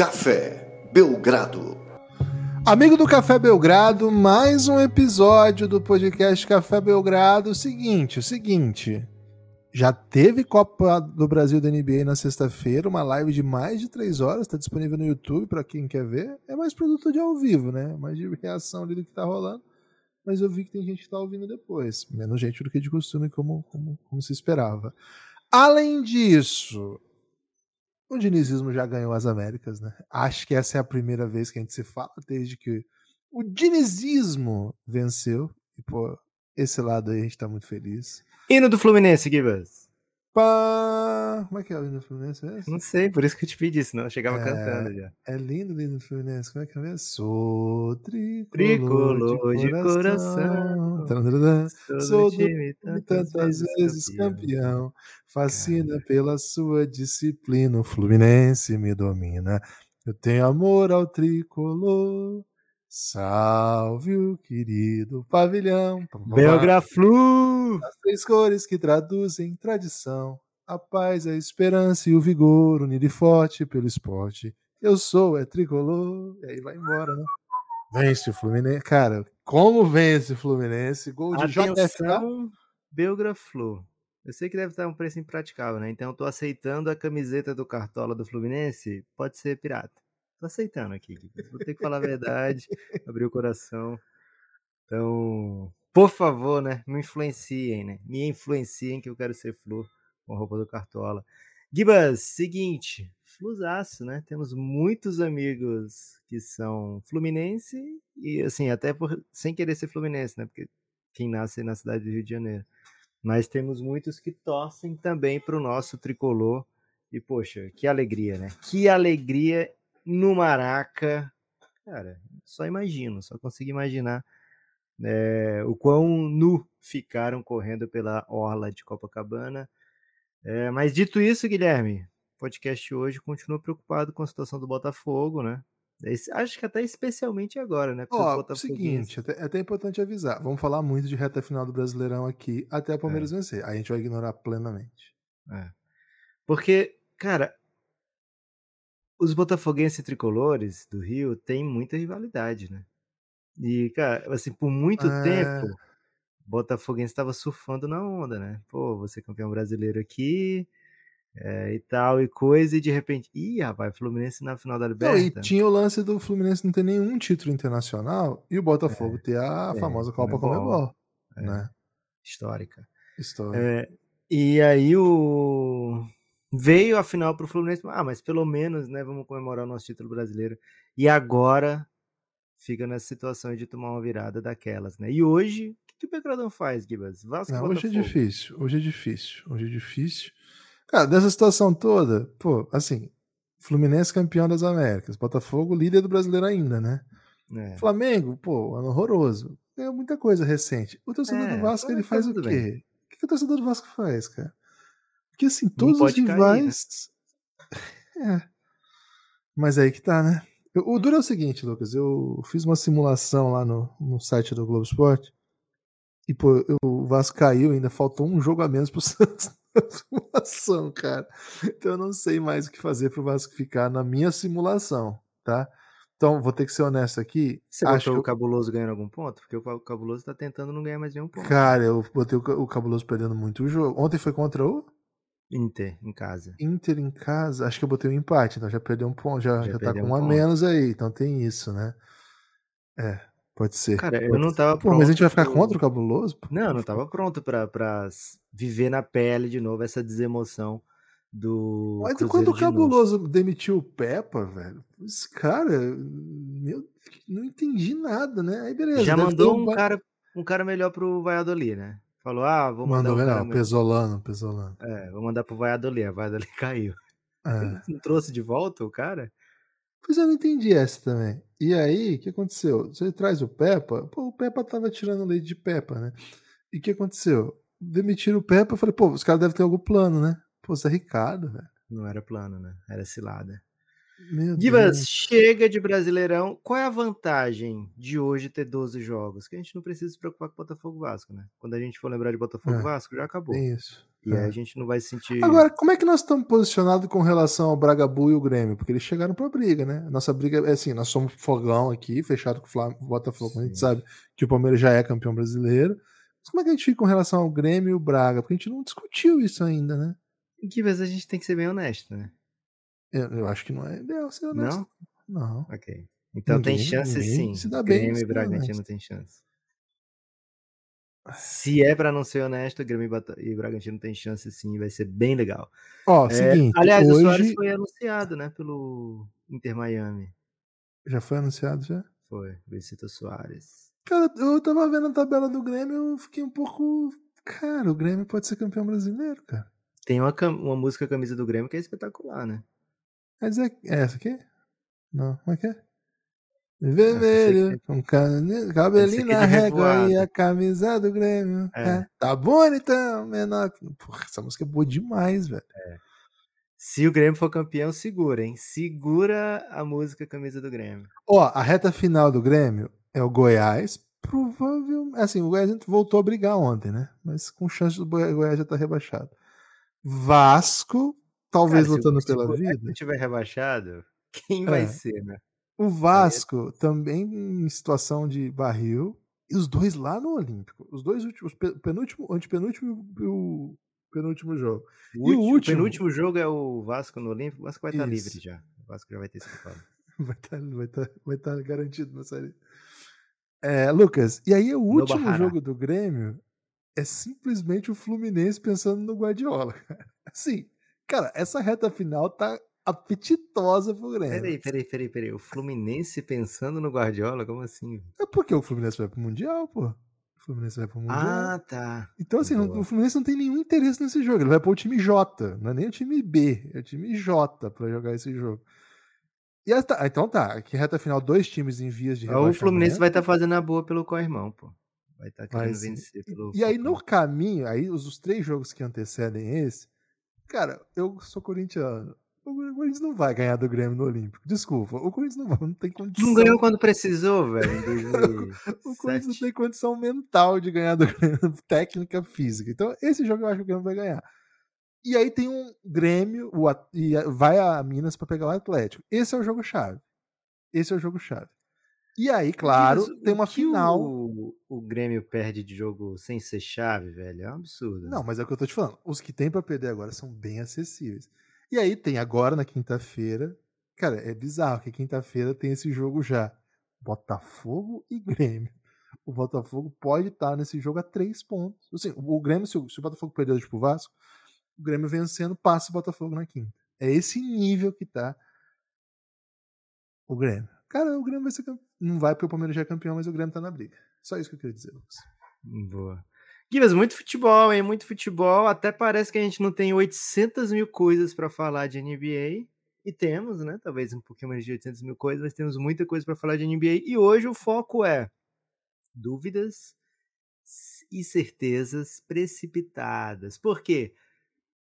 Café Belgrado. Amigo do Café Belgrado, mais um episódio do podcast Café Belgrado. Seguinte, o seguinte. Já teve Copa do Brasil da NBA na sexta-feira, uma live de mais de três horas, está disponível no YouTube para quem quer ver. É mais produto de ao vivo, né? Mais de reação ali do que tá rolando. Mas eu vi que tem gente que tá ouvindo depois. Menos gente do que de costume, como, como, como se esperava. Além disso, o dinizismo já ganhou as Américas, né? Acho que essa é a primeira vez que a gente se fala desde que o dinizismo venceu. E, pô, esse lado aí a gente tá muito feliz. Hino do Fluminense, Gibas. Pá... Como é que é o hino do Fluminense mesmo? Não sei, por isso que eu te pedi, senão eu chegava É, cantando já. É lindo o hino do Fluminense. Como é que é mesmo? Sou tricolor, Tricolor de coração. coração. Sou do time E tantas vezes campeão, fascina pela sua disciplina, o Fluminense me domina. Eu tenho amor ao tricolor, salve o querido pavilhão. Belgraflu! As três cores que traduzem tradição, a paz, a esperança e o vigor, unido e forte pelo esporte. Eu sou, é tricolor, e aí vai embora, né? Vence o Fluminense. Cara, como vence o Fluminense? Gol de. Atenção, Belgraflu. Eu sei que deve estar um preço impraticável, né? Então eu tô aceitando a camiseta do Cartola do Fluminense. Pode ser pirata. Tô aceitando aqui. Vou ter que falar a verdade, abrir o coração. Então, por favor, né? Me influenciem, né? Me influenciem que eu quero ser Flu com a roupa do Cartola. Gibas, seguinte, Fluzaço, né? Temos muitos amigos que são Fluminense e, assim, até por, sem querer ser Fluminense, né? Porque quem nasce na cidade do Rio de Janeiro. Mas temos muitos que torcem também para o nosso tricolor. E, poxa, que alegria, né? Que alegria no Maraca. Cara, só imagino, só consigo imaginar é, o quão nu ficaram correndo pela orla de Copacabana. É, mas dito isso, Guilherme, o podcast hoje continua preocupado com a situação do Botafogo, né? Esse- acho que até especialmente agora, né? Ó, botafoguenses- seguinte, até, é até importante avisar. Vamos falar muito de reta final do Brasileirão aqui até o Palmeiras vencer. Aí a gente vai ignorar plenamente. É. Porque, cara, os botafoguenses tricolores do Rio têm muita rivalidade, né? E, cara, assim, por muito É. tempo, botafoguense estava surfando na onda, né? Pô, você é campeão brasileiro aqui é, e tal, e coisa, e de repente, ih, rapaz, Fluminense na final da Não, e tinha o lance do Fluminense não ter nenhum título internacional e o Botafogo ter a é, famosa Copa Comebol. É. Né? Histórica. História. É, e aí o veio a final pro Fluminense, ah, mas pelo menos, né, vamos comemorar o nosso título brasileiro. E agora fica nessa situação de tomar uma virada daquelas, né? E hoje, o que, o Belgradão faz, Gibas? Vasco Não, hoje é difícil. Hoje é difícil. Hoje é difícil. Cara, dessa situação toda, pô, assim, Fluminense campeão das Américas, Botafogo líder do brasileiro ainda, né? É. Flamengo, pô, ano horroroso. Ganhou muita coisa recente. O torcedor É, do Vasco, ele tá faz o quê? bem. O que, que o torcedor do Vasco faz, cara? Porque assim, todos os pode cair, né? rivais. É. Mas aí que tá, né? O duro é o seguinte, Lucas. Eu fiz uma simulação lá no, no site do Globo Esporte. E, pô, o Vasco caiu, ainda faltou um jogo a menos pro Santos na simulação, cara. Então eu não sei mais o que fazer pro Vasco ficar na minha simulação, tá? Então, vou ter que ser honesto aqui. Você Acho botou que o Cabuloso ganhando algum ponto? Porque o Cabuloso tá tentando não ganhar mais nenhum ponto. Cara, eu botei o Cabuloso perdendo muito o jogo. Ontem foi contra o Inter, em casa. Inter em casa. Acho que eu botei um empate, então já perdeu um ponto, já, Já já, tá com um um a menos aí. Então tem isso, né? É, pode ser. Cara, eu pode não ser. tava Pô, mas a gente vai pronto ficar pro- contra o Cabuloso? Pô? Não, eu não tava pronto pra, pra viver na pele de novo essa desemoção do Mas Cruzeiro quando o de novo. Cabuloso demitiu o Peppa, velho, esse cara, meu, não entendi nada, né? Aí beleza. Já mandou um ba- cara, um cara melhor pro Valladolid, né? Falou, ah, vou mandar Mandou melhor. Pesolano, Pesolano. É, vou mandar pro Valladolid. A Valladolid caiu. É. Não trouxe de volta o cara? Pois eu não entendi essa também. E aí, o que aconteceu? Você traz o Peppa, pô, o Peppa tava tirando leite de Peppa, né? E o que aconteceu? Demitiram o Peppa, eu falei, pô, os caras devem ter algum plano, né? Pô, Zé Ricardo, velho. Não era plano, né? Era cilada. Meu Gibas, Deus. chega de Brasileirão. Qual é a vantagem de hoje ter 12 jogos? Que a gente não precisa se preocupar com Botafogo Vasco, né? Quando a gente for lembrar de Botafogo É. Vasco, já acabou. Tem isso. E É. aí a gente não vai se sentir. Agora, como é que nós estamos posicionados com relação ao Bragabu e o Grêmio? Porque eles chegaram pra briga, né? Nossa briga é assim, nós somos fogão aqui, fechado com o Flam- Botafogo. A gente Sim. sabe que o Palmeiras já é campeão brasileiro. Mas como é que a gente fica com relação ao Grêmio e o Braga? Porque a gente não discutiu isso ainda, né? Gibas, a gente tem que ser bem honesto, né? Eu, eu acho que não é ideal ser honesto. Não? Não. Ok. Então tem Ninguém- chance ninguém sim. se dá bem Grêmio e Bragantino tem chance. Se é pra não ser honesto, Grêmio e Bragantino tem chance sim, vai ser bem legal. Ó, É, seguinte, aliás, o Soares hoje foi anunciado, né, pelo Inter Miami. já foi anunciado já? Foi, Luizito Soares. Cara, eu tava vendo a tabela do Grêmio, eu fiquei um pouco. Cara, o Grêmio pode ser campeão brasileiro, cara. Tem uma, uma música camisa do Grêmio que é espetacular, né? Mas é, é essa aqui? Não, como é que é? Vermelho, com cane- cabelinho é na régua e a camisa do Grêmio. É. É. Tá bonitão, menor. Porra, essa música é boa demais, velho. Se o Grêmio for campeão, segura, hein? Segura a música camisa do Grêmio. Ó, a reta final do Grêmio é o Goiás. Provavelmente. Assim, o Goiás voltou a brigar ontem, né? Mas com chance do Goi- Goiás já tá rebaixado. Vasco, talvez Cara, se lutando se pela Goiás vida. tiver rebaixado, quem vai É. ser, né? O Vasco também em situação de barril. E os dois lá no Olímpico. Os dois últimos, pe- penúltimo, antepenúltimo e o penúltimo jogo. O, E o último- último? penúltimo jogo é o Vasco no Olímpico. O Vasco vai estar Isso. livre já. O Vasco já vai ter escapado. Vai estar vai tá, vai tá garantido na série. É, Lucas, e aí o último jogo do Grêmio é simplesmente o Fluminense pensando no Guardiola. cara. Assim, cara, essa reta final tá apetitosa pro Grêmio. Peraí, peraí, peraí, peraí. O Fluminense pensando no Guardiola? Como assim? É porque o Fluminense vai pro Mundial, pô. O Fluminense vai pro Mundial. Ah, tá. Então, assim, Boa. o Fluminense não tem nenhum interesse nesse jogo. Ele vai pôr o time J, não é nem o time B, é o time J pra jogar esse jogo. E tá- então tá, aqui reta final, dois times em vias de Ah, O Fluminense rebaixamento. vai estar fazendo a boa pelo co-irmão, pô. Vai estar Vai querendo sim. vencer pelo. E aí no caminho, aí os, os três jogos que antecedem esse, cara, eu sou corintiano. O Corinthians não vai ganhar do Grêmio no Olímpico. Desculpa, o Corinthians não, vai, não tem condição. Não ganhou quando precisou, velho, O Corinthians não 2007. tem condição mental de ganhar do Grêmio, técnica física. Então, esse jogo eu acho que o Grêmio vai ganhar. E aí tem um Grêmio, o, e vai a Minas pra pegar o Atlético. Esse é o jogo-chave. Esse é o jogo-chave. E aí, claro, Mas tem uma final. O, o Grêmio perde de jogo sem ser chave, velho. É um absurdo. Não, mas é o que eu tô te falando. Os que tem pra perder agora são bem acessíveis. E aí tem agora na quinta-feira. Cara, é bizarro que quinta-feira tem esse jogo já. Botafogo e Grêmio. O Botafogo pode estar nesse jogo a três pontos. Assim, o Grêmio, se o, se o Botafogo perder hoje pro Vasco, o Grêmio vencendo passa o Botafogo na quinta. É esse nível que tá o Grêmio. Cara, o Grêmio vai ser campeão. Não vai porque o Palmeiras já é campeão, mas o Grêmio tá na briga. Só isso que eu queria dizer, Lucas. Boa. Gibas, muito futebol, hein? Muito futebol. Até parece que a gente não tem 800 mil coisas pra falar de NBA. E temos, né? Talvez um pouquinho mais de 800 mil coisas, mas temos muita coisa pra falar de NBA. E hoje o foco é dúvidas e certezas precipitadas. Por quê?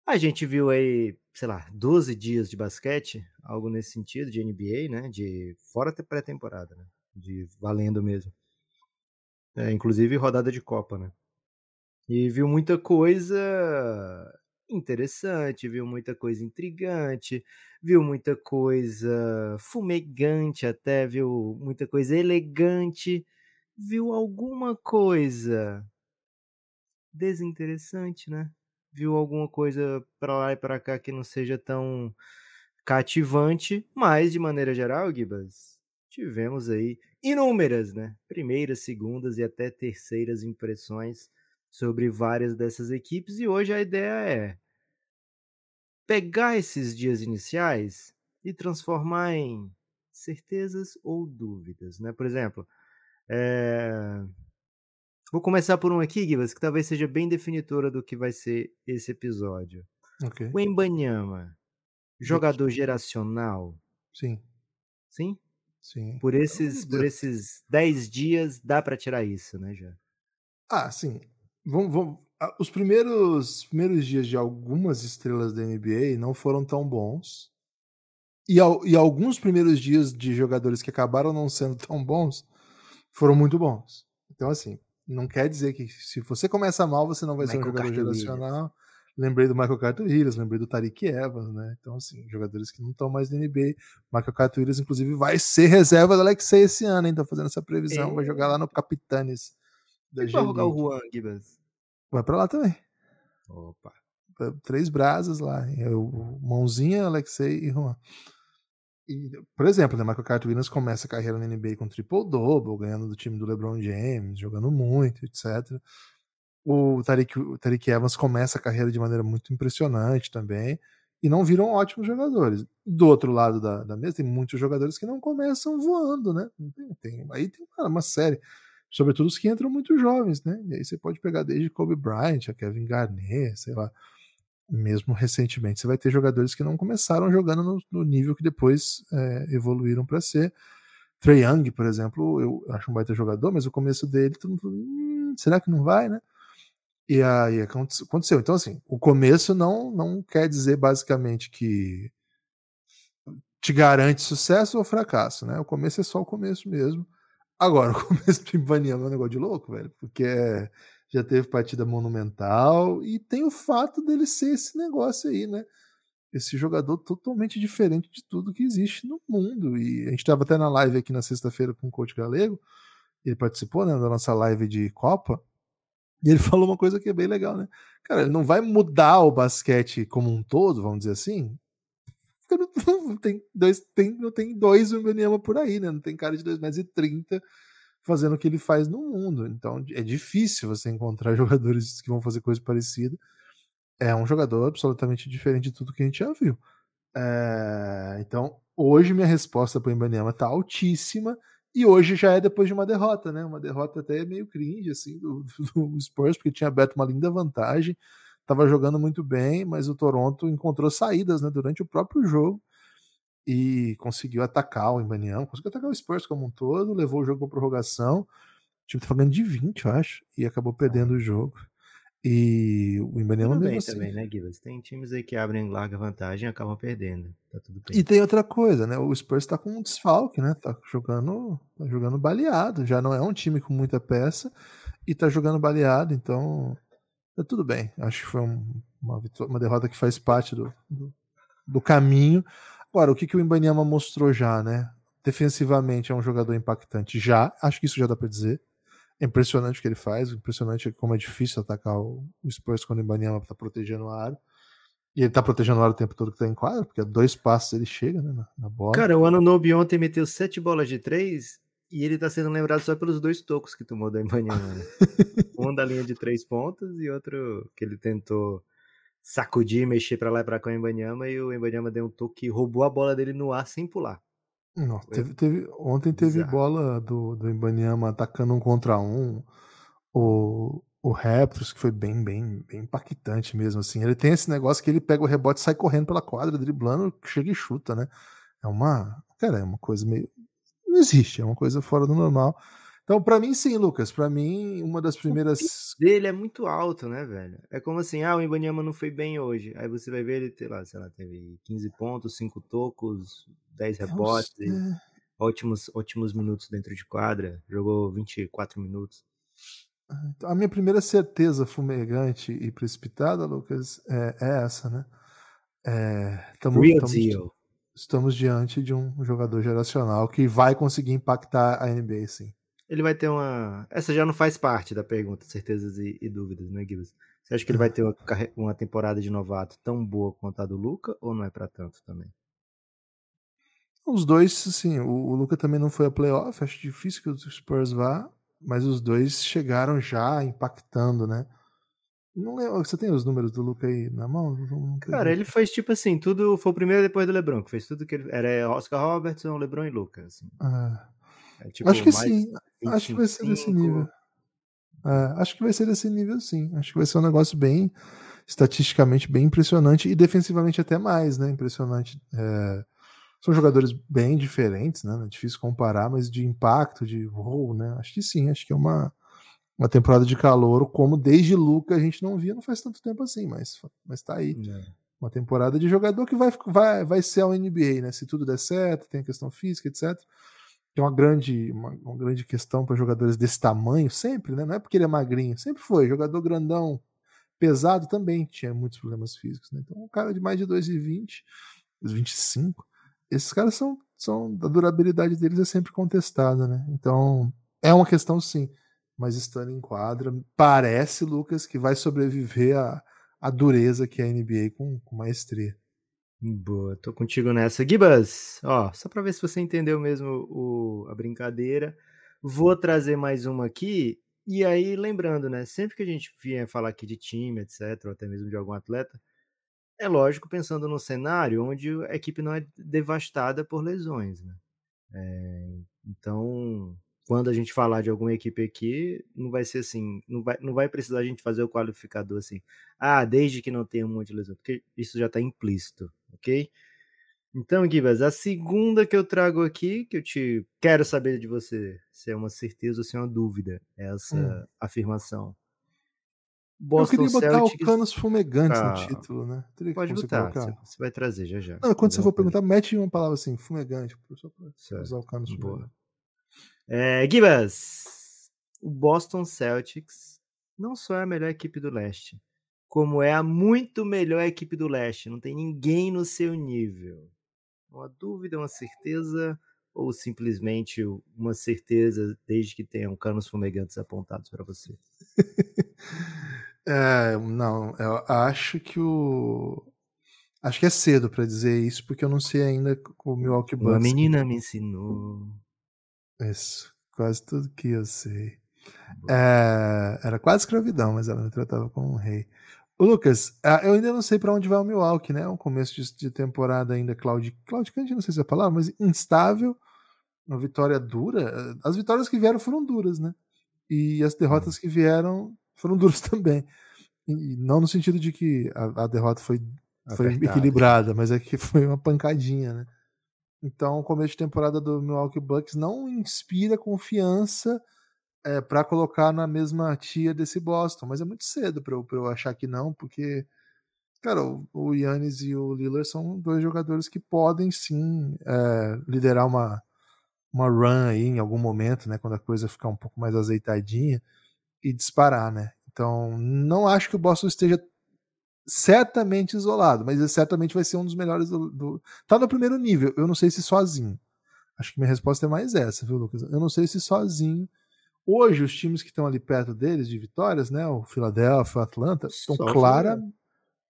A gente viu aí, sei lá, 12 dias de basquete, algo nesse sentido, de NBA, né? De fora até pré-temporada, né? De valendo mesmo. É, inclusive rodada de Copa, né? E viu muita coisa interessante, viu muita coisa intrigante, viu muita coisa fumegante até, viu muita coisa elegante, viu alguma coisa desinteressante, né? Viu alguma coisa pra lá e pra cá que não seja tão cativante, mas de maneira geral, Gibas, tivemos aí inúmeras, né? Primeiras, segundas e até terceiras impressões sobre várias dessas equipes e hoje a ideia é pegar esses dias iniciais e transformar em certezas ou dúvidas, né? Por exemplo, é... vou começar por um aqui, Gibas, que talvez seja bem definitora do que vai ser esse episódio. Ok. O Embanyama, jogador geracional, Sim, sim? Sim. Por esses, de por esses 10 dias dá pra tirar isso, né, já? Ah, sim. Vamos, vamos- ah, Os primeiros, primeiros dias de algumas estrelas da NBA não foram tão bons. E, e alguns primeiros dias de jogadores que acabaram não sendo tão bons foram muito bons. Então, assim, não quer dizer que se você começa mal, você não vai Michael ser um jogador geracional. Lembrei do Michael Carter Williams, lembrei do Tariq Evans, né? Então, assim, jogadores que não estão mais na NBA. Michael Carter Williams, inclusive, vai ser reserva do Alexei esse ano, hein? Tá fazendo essa previsão. É. Vai jogar lá no Capitanes. Da e vai jogar o Juan Gibbons? Vai pra lá também. Opa. Três brasas lá. Eu, Mãozinha, Alexei e Juan. E, por exemplo, né, Michael Carter Williams começa a carreira na NBA com triple-double, ganhando do time do LeBron James, jogando muito, etc. O Tariq, o Tariq Evans começa a carreira de maneira muito impressionante também, e não viram ótimos jogadores. Do outro lado da, da mesa, tem muitos jogadores que não começam voando, né? Tem, tem, aí tem uma, uma, série, sobretudo os que entram muito jovens, né? E aí você pode pegar desde Kobe Bryant, a Kevin Garnett, sei lá mesmo recentemente. Você vai ter jogadores que não começaram jogando no, no nível que depois é, evoluíram para ser. Trey Young, por exemplo, eu acho um baita jogador, mas o começo dele, todo mundo hum, será que não vai, né? E aí aconteceu. Então, assim, o começo não, não quer dizer basicamente que te garante sucesso ou fracasso, né? O começo é só o começo mesmo. Agora, o começo do Ibaniano é um negócio de louco, velho, porque é já teve partida monumental e tem o fato dele ser esse negócio aí, né? Esse jogador totalmente diferente de tudo que existe no mundo. E a gente estava até na live aqui na sexta-feira com o coach Galego, ele participou né, da nossa live de Copa, e ele falou uma coisa que é bem legal, né? Cara, ele não vai mudar o basquete como um todo, vamos dizer assim. Não tem dois, tem, não tem dois Umbaniama por aí, né? Não tem cara de 2,30 metros e 30 fazendo o que ele faz no mundo. Então é difícil você encontrar jogadores que vão fazer coisa parecida. É um jogador absolutamente diferente de tudo que a gente já viu. É... Então, hoje minha resposta para o Ibaniama está altíssima. E hoje já é depois de uma derrota, né? Uma derrota até meio cringe, assim, do, do Spurs, porque tinha aberto uma linda vantagem, estava jogando muito bem, mas o Toronto encontrou saídas né, durante o próprio jogo e conseguiu atacar o Embanião, conseguiu atacar o Spurs como um todo, levou o jogo para prorrogação. O time estava ganhando de 20, eu acho, e acabou perdendo o jogo. E o mesmo bem assim. também, né, Guilherme? Tem times aí que abrem larga vantagem e acabam perdendo. Tá tudo bem. E tem outra coisa, né? O Spurs está com um desfalque, né? Tá jogando, tá jogando baleado. Já não é um time com muita peça e tá jogando baleado, então tá tudo bem. Acho que foi um, uma, uma derrota que faz parte do, do, do caminho. Agora, o que, que o Imbaniama mostrou já, né? Defensivamente é um jogador impactante já, acho que isso já dá para dizer. É impressionante o que ele faz, impressionante como é difícil atacar o Spurs quando o Imbaniama tá protegendo o aro. E ele tá protegendo o aro o tempo todo que tá em quadra, porque a dois passos ele chega né, na, na bola. Cara, o Anunobi ontem meteu sete bolas de três e ele tá sendo lembrado só pelos dois tocos que tomou da Imbaniama. Né? um da linha de três pontas e outro que ele tentou sacudir, mexer para lá e pra cá o Embanyama e o Embanyama deu um toque e roubou a bola dele no ar sem pular. Não, teve, teve, ontem teve Exato. bola do, do Embanyama atacando um contra um. O, o Raptors, que foi bem, bem, bem impactante mesmo, assim. Ele tem esse negócio que ele pega o rebote e sai correndo pela quadra, driblando, chega e chuta, né? É uma. Cara, é uma coisa meio. Não existe, é uma coisa fora do normal. Então, para mim, sim, Lucas. Para mim, uma das primeiras. O dele é muito alto, né, velho? É como assim, ah, o Ibanyama não foi bem hoje. Aí você vai ver ele, sei lá, sei lá, teve 15 pontos, 5 tocos, 10 rebotes, é. ótimos, ótimos minutos dentro de quadra. Jogou 24 minutos. A minha primeira certeza fumegante e precipitada, Lucas, é, é essa, né? É, tamo, Real tamo, deal. Estamos diante de um jogador geracional que vai conseguir impactar a NBA, sim ele vai ter uma. Essa já não faz parte da pergunta, certezas e, e dúvidas, né, Gibbs? Você acha que ele vai ter uma, uma, temporada de novato tão boa quanto a do Luca ou não é para tanto também? Os dois, sim. O, o Luca também não foi a playoff, acho difícil que o Spurs vá, mas os dois chegaram já impactando, né? Não lembro, você tem os números do Luca aí na mão? Cara, ele fez tipo assim, tudo foi o primeiro depois do LeBron, que fez tudo que ele era Oscar Robertson, LeBron e Luca, assim. Ah. É, tipo, acho que sim. Acho que vai ser desse nível. É, acho que vai ser desse nível, sim. Acho que vai ser um negócio bem estatisticamente bem impressionante e defensivamente até mais, né? Impressionante. É, são jogadores bem diferentes, né? É difícil comparar, mas de impacto, de rol, né? Acho que sim. Acho que é uma, uma temporada de calor, como desde Luca a gente não via, não faz tanto tempo assim, mas, mas tá aí. É. Uma temporada de jogador que vai, vai, vai ser a NBA, né? Se tudo der certo, tem a questão física, etc. É uma grande, uma, uma grande questão para jogadores desse tamanho, sempre, né? Não é porque ele é magrinho, sempre foi. Jogador grandão, pesado também tinha muitos problemas físicos, né? Então, um cara de mais de 2,20, 25, esses caras são, são. A durabilidade deles é sempre contestada, né? Então, é uma questão sim. Mas estando em quadra, parece, Lucas, que vai sobreviver a a dureza que é a NBA com, com maestria. Boa, tô contigo nessa. Gibas, ó, só para ver se você entendeu mesmo o, a brincadeira, vou trazer mais uma aqui. E aí, lembrando, né? Sempre que a gente vier falar aqui de time, etc., ou até mesmo de algum atleta, é lógico pensando num cenário onde a equipe não é devastada por lesões, né? É, então, quando a gente falar de alguma equipe aqui, não vai ser assim, não vai, não vai precisar a gente fazer o qualificador assim, ah, desde que não tenha um monte de lesão, porque isso já está implícito, ok? Então, Gibas, a segunda que eu trago aqui, que eu te quero saber de você, se é uma certeza ou se é uma dúvida, é essa hum. afirmação. Boston eu queria botar Celtics... o Canos Fumegantes ah, no título, né? Pode botar, você, você, vai trazer já já. Não, quando você for perguntar, mete uma palavra assim, fumegante, só pra usar o Canos Fumegante. É, Gibas, o Boston Celtics não só é a melhor equipe do leste, como é a muito melhor equipe do leste. Não tem ninguém no seu nível. Uma dúvida, uma certeza, ou simplesmente uma certeza desde que tenham canos fumegantes apontados para você? é, não, eu acho que o. Acho que é cedo para dizer isso, porque eu não sei ainda o Milwaukee Bucks. Uma menina me ensinou. Isso, quase tudo que eu sei. É, era quase escravidão, mas ela me tratava como um rei. O Lucas, eu ainda não sei para onde vai o Milwaukee, né? É um começo de, de temporada ainda Claudio, claudicante, não sei se é a palavra, mas instável. Uma vitória dura. As vitórias que vieram foram duras, né? E as derrotas que vieram foram duras também. E não no sentido de que a, a derrota foi, foi equilibrada, mas é que foi uma pancadinha, né? Então, o começo de temporada do Milwaukee Bucks não inspira confiança é, para colocar na mesma tia desse Boston, mas é muito cedo para eu, eu achar que não, porque, cara, o, o Yannis e o Lillard são dois jogadores que podem sim é, liderar uma, uma run aí em algum momento, né, quando a coisa ficar um pouco mais azeitadinha e disparar, né. Então, não acho que o Boston esteja certamente isolado, mas ele certamente vai ser um dos melhores do, do, Tá no primeiro nível, eu não sei se sozinho. Acho que minha resposta é mais essa, viu, Lucas? Eu não sei se sozinho. Hoje, os times que estão ali perto deles de vitórias, né? O Philadelphia, o Atlanta, estão clara.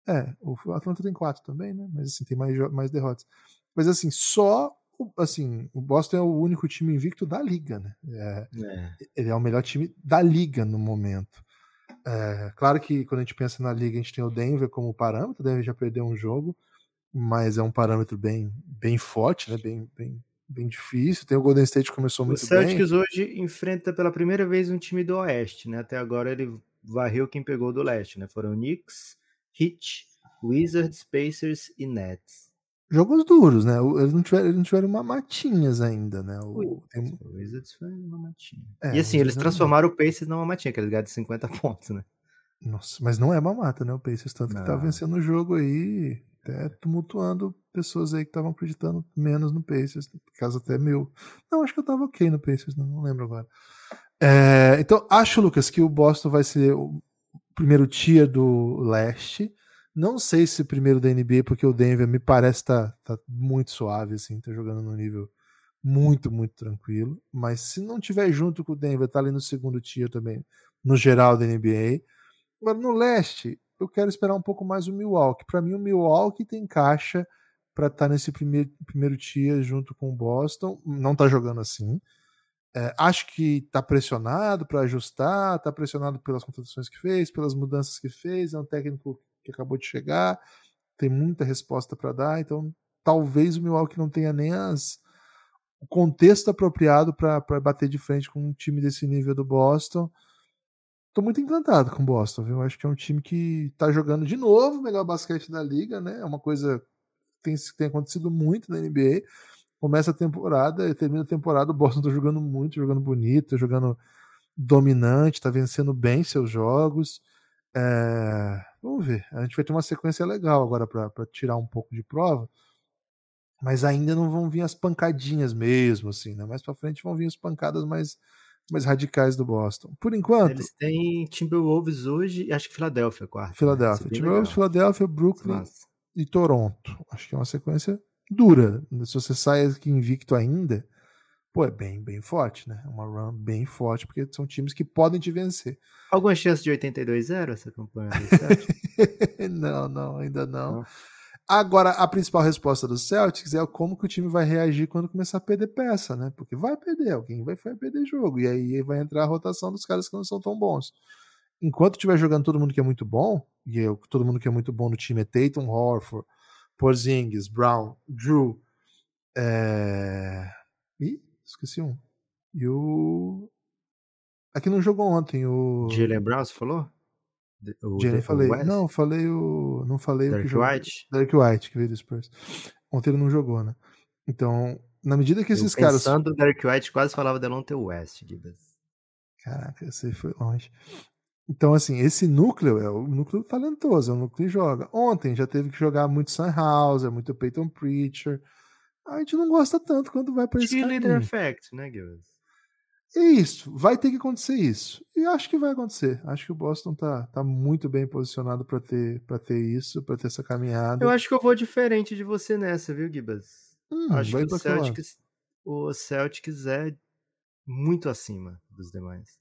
É, o Atlanta tem quatro também, né? Mas assim, tem mais, mais derrotas. Mas assim, só assim, o Boston é o único time invicto da liga, né? É, é. Ele é o melhor time da liga no momento. É, claro que quando a gente pensa na liga, a gente tem o Denver como parâmetro, o Denver já perdeu um jogo, mas é um parâmetro bem, bem forte, né? bem, bem, bem difícil. Tem o Golden State que começou muito bem. O Celtics bem. hoje enfrenta pela primeira vez um time do Oeste, né? Até agora ele varreu quem pegou do Leste, né? Foram Knicks, Heat, Wizards, Pacers e Nets jogos duros, né? Eles não tiveram, eles não tiveram matinhas ainda, né? O, tem... o Wizards foi uma matinha. É, e assim, eles transformaram o Pacers numa matinha, que eles ganharam de 50 pontos, né? Nossa, mas não é mamata, né? O Pacers, tanto não. que tá vencendo o jogo aí, até tumultuando pessoas aí que estavam acreditando menos no Pacers, caso até meu. Não, acho que eu tava ok no Pacers, não, não lembro agora. É, então, acho, Lucas, que o Boston vai ser o primeiro tier do leste. Não sei se primeiro da NBA, porque o Denver me parece tá, tá muito suave, assim, tá jogando num nível muito, muito tranquilo. Mas se não tiver junto com o Denver, tá ali no segundo tier também, no geral da NBA. Agora, no leste, eu quero esperar um pouco mais o Milwaukee. Para mim, o Milwaukee tem caixa para estar tá nesse primeiro, primeiro tier junto com o Boston. Não tá jogando assim. É, acho que tá pressionado para ajustar, tá pressionado pelas contratações que fez, pelas mudanças que fez. É um técnico que acabou de chegar, tem muita resposta para dar, então talvez o Milwaukee não tenha nem as, o contexto apropriado para bater de frente com um time desse nível do Boston. Tô muito encantado com o Boston, viu? Acho que é um time que tá jogando de novo o melhor basquete da liga, né? É uma coisa que tem, tem acontecido muito na NBA. Começa a temporada e termina a temporada, o Boston tá jogando muito, jogando bonito, jogando dominante, tá vencendo bem seus jogos. É, vamos ver. A gente vai ter uma sequência legal agora para tirar um pouco de prova. Mas ainda não vão vir as pancadinhas mesmo, assim, né? Mais para frente vão vir as pancadas mais, mais radicais do Boston. Por enquanto. Eles têm Timberwolves hoje e acho que Filadélfia, quarto. Filadélfia. Né? Timberwolves, Filadélfia, Brooklyn Nossa. e Toronto. Acho que é uma sequência dura. Se você sai aqui invicto ainda, pô, é bem, bem forte, né? É uma run bem forte, porque são times que podem te vencer. Alguma chance de 82-0 essa campanha? não, não, ainda não. não. Agora, a principal resposta do Celtics é como que o time vai reagir quando começar a perder peça, né? Porque vai perder, alguém vai, vai perder jogo. E aí vai entrar a rotação dos caras que não são tão bons. Enquanto estiver jogando todo mundo que é muito bom, e eu, todo mundo que é muito bom no time é Tatum, Horford, Porzingis, Brown, Drew, é... Ih, esqueci um. E o... Aqui não jogou ontem, o... Jalen Brown, você falou? O Jenny falei. West? Não, falei o. Não falei Derek o que jogou. White? Derek White, que veio do Spurs. Ontem ele não jogou, né? Então, na medida que esses eu caras. Pensando Derek White, quase falava Delonte West, Gibbs. Caraca, esse foi longe. Então, assim, esse núcleo é o núcleo talentoso, é o núcleo que joga. Ontem já teve que jogar muito Sunhauser, muito Peyton Preacher. A gente não gosta tanto quando vai para esse Cheerleader Effect, né, Gibbs? É isso, vai ter que acontecer isso. E acho que vai acontecer. Acho que o Boston tá, tá muito bem posicionado para ter, pra ter isso, para ter essa caminhada. Eu acho que eu vou diferente de você nessa, viu, Gibas? Hum, acho que o Celtics, o Celtics é muito acima dos demais.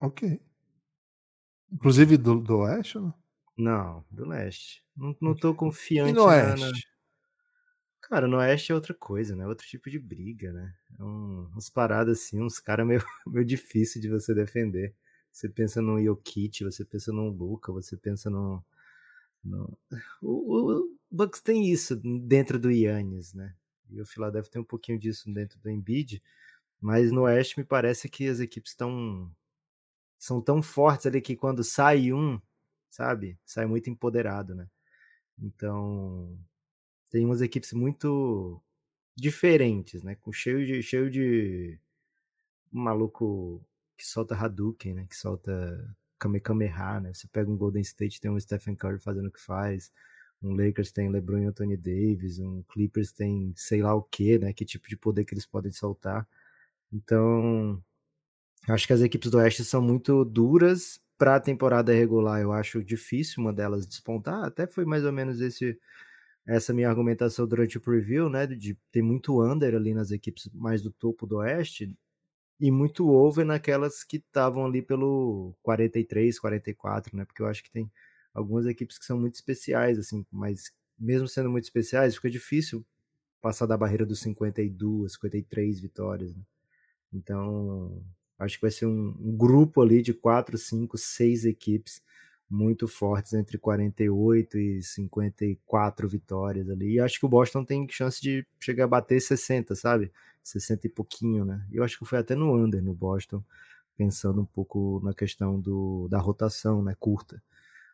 Ok. Inclusive do, do Oeste não? Não, do Leste. Não, não tô confiante e no Oeste? Na... Cara, no Oeste é outra coisa, né? Outro tipo de briga, né? É um, uns paradas assim, uns caras meio, meio difícil de você defender. Você pensa no Jokic, você pensa no Luca, você pensa no. no... O, o, Bucks tem isso dentro do Yannis, né? E o Philadelphia tem um pouquinho disso dentro do Embiid. Mas no Oeste me parece que as equipes estão. São tão fortes ali que quando sai um, sabe? Sai muito empoderado, né? Então, tem umas equipes muito diferentes, né? Com cheio de cheio de um maluco que solta Hadouken, né? Que solta Kamehameha, né? Você pega um Golden State, tem um Stephen Curry fazendo o que faz, um Lakers tem LeBron e Anthony Davis, um Clippers tem sei lá o que, né? Que tipo de poder que eles podem soltar. Então, acho que as equipes do Oeste são muito duras para a temporada regular. Eu acho difícil uma delas despontar. Até foi mais ou menos esse essa minha argumentação durante o preview, né, de ter muito under ali nas equipes mais do topo do Oeste e muito over naquelas que estavam ali pelo 43, 44, né, porque eu acho que tem algumas equipes que são muito especiais, assim, mas mesmo sendo muito especiais, fica difícil passar da barreira dos 52, 53 vitórias, né? Então, acho que vai ser um, um grupo ali de 4, 5, 6 equipes muito fortes entre 48 e 54 vitórias ali. E acho que o Boston tem chance de chegar a bater 60, sabe? 60 e pouquinho, né? Eu acho que foi até no under no Boston, pensando um pouco na questão do, da rotação, né, curta.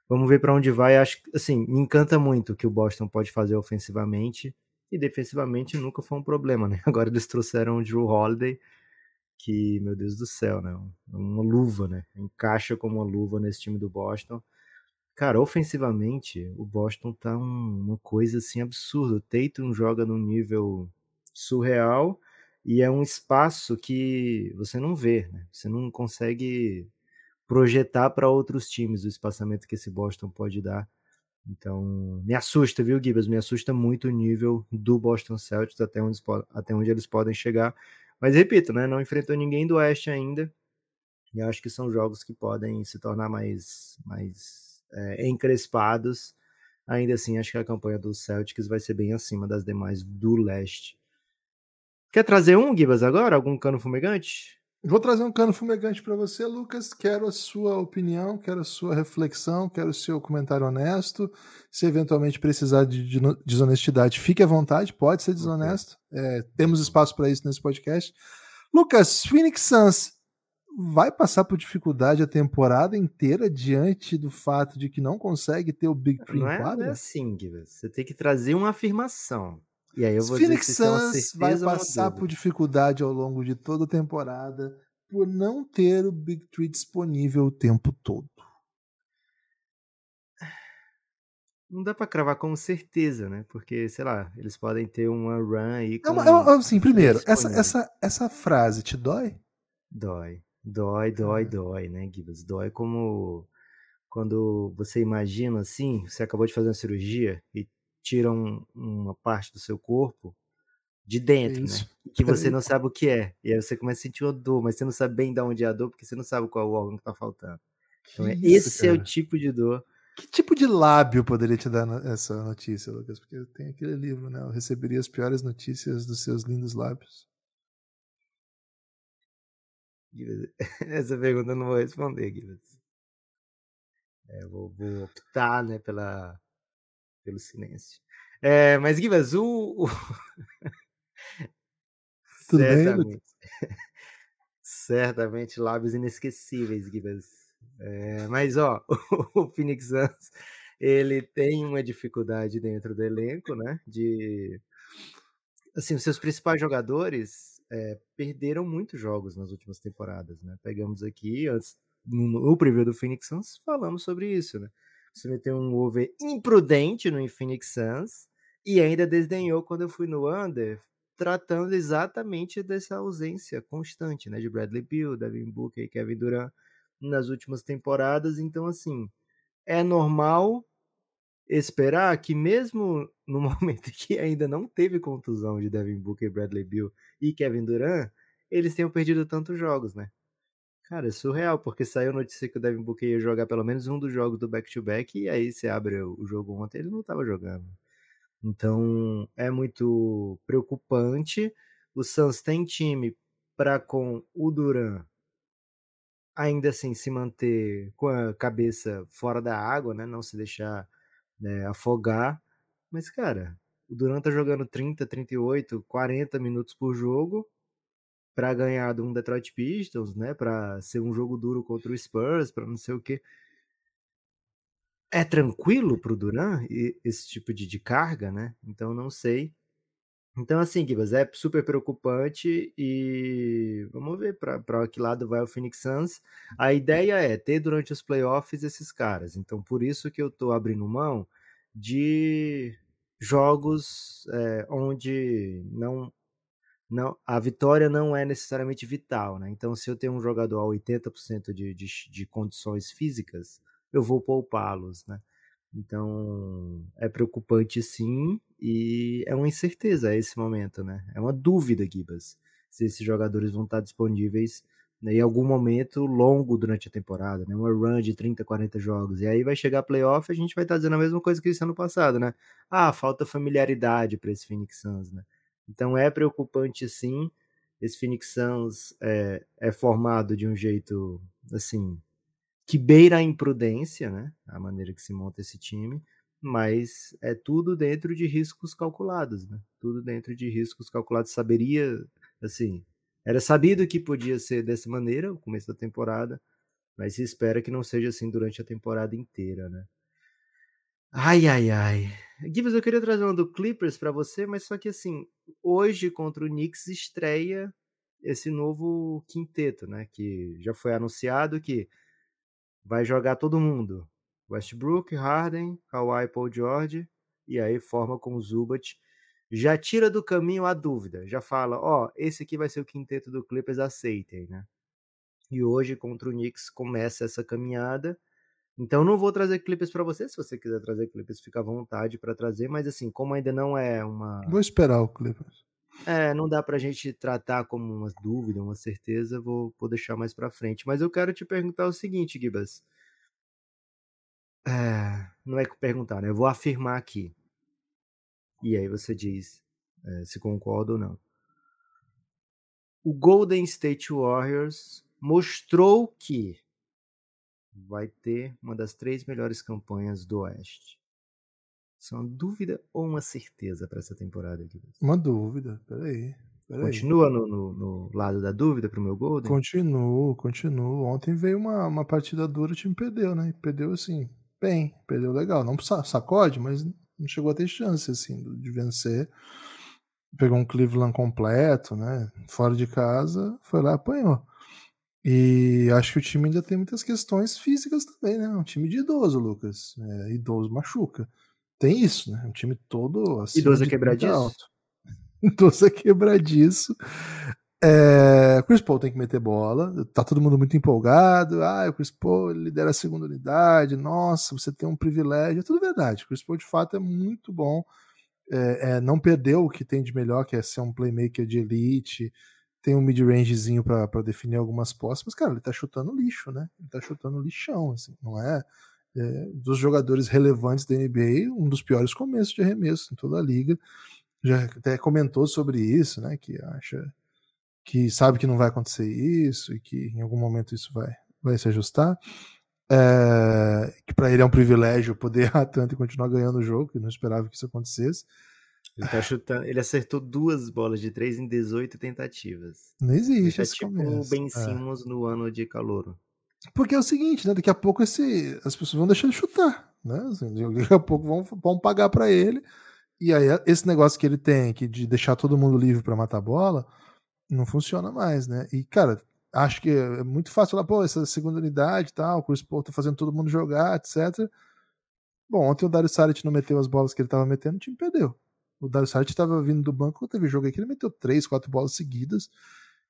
Vamos ver para onde vai. Acho assim, me encanta muito o que o Boston pode fazer ofensivamente e defensivamente nunca foi um problema, né? Agora eles trouxeram o Drew Holiday, que, meu Deus do céu, né? Uma luva, né? Encaixa como uma luva nesse time do Boston. Cara, ofensivamente, o Boston tá um, uma coisa assim absurda. O Tatum joga num nível surreal e é um espaço que você não vê, né? Você não consegue projetar para outros times o espaçamento que esse Boston pode dar. Então, me assusta, viu, Gibas? Me assusta muito o nível do Boston Celtics até onde, até onde eles podem chegar. Mas repito, né, não enfrentou ninguém do Oeste ainda. E acho que são jogos que podem se tornar mais, mais é, encrespados. Ainda assim, acho que a campanha dos Celtics vai ser bem acima das demais do Leste. Quer trazer um, Gibas, agora? Algum cano fumegante? Vou trazer um cano fumegante para você, Lucas. Quero a sua opinião, quero a sua reflexão, quero o seu comentário honesto. Se eventualmente precisar de, de desonestidade, fique à vontade, pode ser desonesto. É, temos espaço para isso nesse podcast. Lucas, Phoenix Suns vai passar por dificuldade a temporada inteira diante do fato de que não consegue ter o Big Three não é, não é assim, Gibbs. Você tem que trazer uma afirmação. E aí eu vou Phoenix dizer Suns vai passar por dificuldade ao longo de toda a temporada por não ter o Big Tree disponível o tempo todo? Não dá pra cravar com certeza, né? Porque, sei lá, eles podem ter uma run aí com... É é assim, primeiro, essa, essa, essa frase te dói? Dói. Dói, dói, Uhum. dói, né, Gibbs? Dói como quando você imagina assim, você acabou de fazer uma cirurgia e tiram uma parte do seu corpo de dentro, né? Isso. Que você não sabe o que é. E aí você começa a sentir uma dor, mas você não sabe bem de onde é a dor, porque você não sabe qual é o órgão que tá faltando. Então, é- isso, esse é o cara? tipo de dor. Que tipo de lábio poderia te dar essa notícia, Lucas? Porque tem aquele livro, né? Eu receberia as piores notícias dos seus lindos lábios. Essa pergunta eu não vou responder, Gibbs. É, eu vou, vou optar, né, pela, pelo silêncio. É, mas, Gibbs, o... Tudo bem, certamente, certamente lábios inesquecíveis, Gibbs. É, mas, ó, o Phoenix Suns, ele tem uma dificuldade dentro do elenco, né, de... Assim, os seus principais jogadores é, perderam muitos jogos nas últimas temporadas, né? Pegamos aqui, antes, no, no preview do Phoenix Suns, falamos sobre isso, né? Você meteu um over imprudente no Phoenix Suns e ainda desdenhou quando eu fui no under, tratando exatamente dessa ausência constante, né? De Bradley Beal, Devin Booker e Kevin Durant nas últimas temporadas. Então, assim, é normal esperar que mesmo no momento que ainda não teve contusão de Devin Booker, Bradley Beal e Kevin Durant, eles tenham perdido tantos jogos, né? Cara, é surreal, porque saiu notícia que o Devin Booker ia jogar pelo menos um dos jogos do back-to-back, e aí você abre o jogo ontem, ele não estava jogando. Então, é muito preocupante. O Suns tem time para com o Durant ainda assim se manter com a cabeça fora da água, né? Não se deixar né, afogar. Mas, cara, o Durant tá jogando 30, 38, 40 minutos por jogo para ganhar de um Detroit Pistons, né? Para ser um jogo duro contra o Spurs, para não sei o que. É tranquilo pro Durant esse tipo de, de carga, né? Então não sei. Então, assim, Gibas, é super preocupante e vamos ver para que lado vai o Phoenix Suns. A ideia é ter durante os playoffs esses caras. Então, por isso que eu tô abrindo mão de jogos é, onde não, não a vitória não é necessariamente vital, né? Então, se eu tenho um jogador a 80% de, de, de condições físicas, eu vou poupá-los, né? Então, é preocupante sim, e é uma incerteza esse momento, né? É uma dúvida, Gibas, se esses jogadores vão estar disponíveis né, em algum momento longo durante a temporada, né? Uma run de 30, 40 jogos. E aí vai chegar playoff e a gente vai estar dizendo a mesma coisa que esse ano passado, né? Ah, falta familiaridade para esse Phoenix Suns, né? Então é preocupante sim. Esse Phoenix Suns é, é formado de um jeito, assim, que beira a imprudência, né? A maneira que se monta esse time, mas é tudo dentro de riscos calculados, né? Tudo dentro de riscos calculados. Saberia, assim, era sabido que podia ser dessa maneira o começo da temporada, mas se espera que não seja assim durante a temporada inteira, né? Ai, ai, ai. Gibbs, eu queria trazer uma do Clippers para você, mas só que assim, hoje contra o Knicks estreia esse novo quinteto, né? Que já foi anunciado que vai jogar todo mundo. Westbrook, Harden, Kawhi, Paul George, e aí forma com o Zubat. Já tira do caminho a dúvida, já fala, ó, oh, esse aqui vai ser o quinteto do Clippers, aceitem, né? E hoje contra o Knicks começa essa caminhada. Então não vou trazer Clippers para você, se você quiser trazer Clippers, fica à vontade para trazer, mas assim, como ainda não é uma Vou esperar o Clippers. é, não dá pra gente tratar como uma dúvida, uma certeza, vou, vou deixar mais pra frente. Mas eu quero te perguntar o seguinte, Gibas. É, não é que perguntar, né? Eu vou afirmar aqui. E aí você diz é, se concorda ou não. O Golden State Warriors mostrou que vai ter uma das três melhores campanhas do Oeste. Isso é uma dúvida ou uma certeza para essa temporada, Gibas? Uma dúvida, peraí. peraí. Continua no, no, no, lado da dúvida pro meu Golden? Continuo, continuo. Ontem veio uma, uma partida dura, o time perdeu, né? Perdeu assim, bem, perdeu legal. Não sacode, mas não chegou a ter chance, assim, de vencer. Pegou um Cleveland completo, né? Fora de casa, foi lá apanhou. E acho que o time ainda tem muitas questões físicas também, né? É um time de idoso, Lucas. É, idoso machuca. Tem isso, né? Um time todo assim. Idoso é quebradiço. Idoso é quebradiço. É, Chris Paul tem que meter bola. Tá todo mundo muito empolgado. Ah, o Chris Paul lidera a segunda unidade. Nossa, você tem um privilégio. É tudo verdade. O Chris Paul, de fato, é muito bom. É, é, não perdeu o que tem de melhor, que é ser um playmaker de elite. Tem um mid-rangezinho para definir algumas posses. Mas, cara, ele tá chutando lixo, né? Ele tá chutando lixão, assim. Não é, é dos jogadores relevantes da NBA, um dos piores começos de arremesso em toda a liga. Já até comentou sobre isso, né? Que acha que sabe que não vai acontecer isso e que em algum momento isso vai, vai se ajustar. É, que para ele é um privilégio poder errar tanto e continuar ganhando o jogo, que não esperava que isso acontecesse. Ele tá chutando, ele acertou duas bolas de três em 18 tentativas. Não existe. Ele tá tipo o Ben é. Simmons é. no ano de calor. Porque é o seguinte, né? Daqui a pouco esse, as pessoas vão deixar de chutar, né? Assim, daqui a pouco vão, vão pagar para ele. E aí esse negócio que ele tem, que de deixar todo mundo livre para matar a bola, não funciona mais, né? E, cara, acho que é muito fácil falar, pô, essa segunda unidade e tal, o Chris Paul tá fazendo todo mundo jogar, etc. Bom, ontem o Dario Saric não meteu as bolas que ele tava metendo, o time perdeu. O Dario Saric tava vindo do banco, teve jogo aqui, ele meteu três, quatro bolas seguidas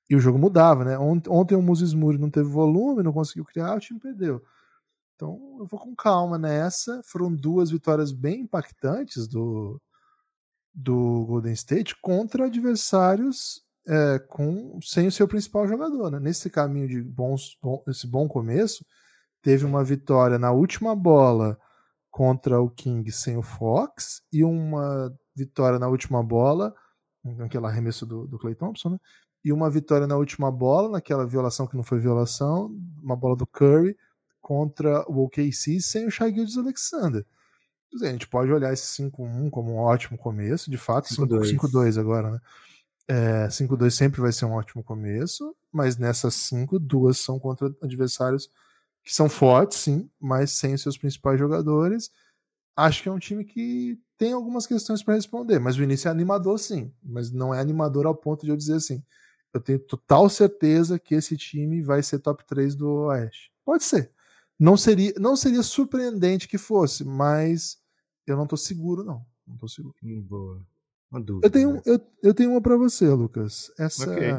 e o jogo mudava, né? Ontem, ontem o Moses Moody não teve volume, não conseguiu criar, o time perdeu. Então eu vou com calma nessa. Foram duas vitórias bem impactantes do, do Golden State contra adversários é, com, sem o seu principal jogador. Né? Nesse caminho de bons, bom, esse bom começo, teve uma vitória na última bola contra o King sem o Fox e uma vitória na última bola, naquele arremesso do, do Clay Thompson, né? e uma vitória na última bola, naquela violação que não foi violação, uma bola do Curry contra o OKC sem o Shai Gildes Alexander. A gente pode olhar esse 5-1 como um ótimo começo, de fato, 5-2 agora, né? É, 5-2 sempre vai ser um ótimo começo, mas nessas 5, duas são contra adversários que são fortes, sim, mas sem os seus principais jogadores. Acho que é um time que tem algumas questões para responder, mas o início é animador, sim, mas não é animador ao ponto de eu dizer assim. Eu tenho total certeza que esse time vai ser top 3 do Oeste. Pode ser. Não seria, não seria surpreendente que fosse, mas eu não tô seguro, não. Não tô seguro. Hum, boa. Uma dúvida. Eu tenho, né? eu, eu tenho uma para você, Lucas. Essa, okay.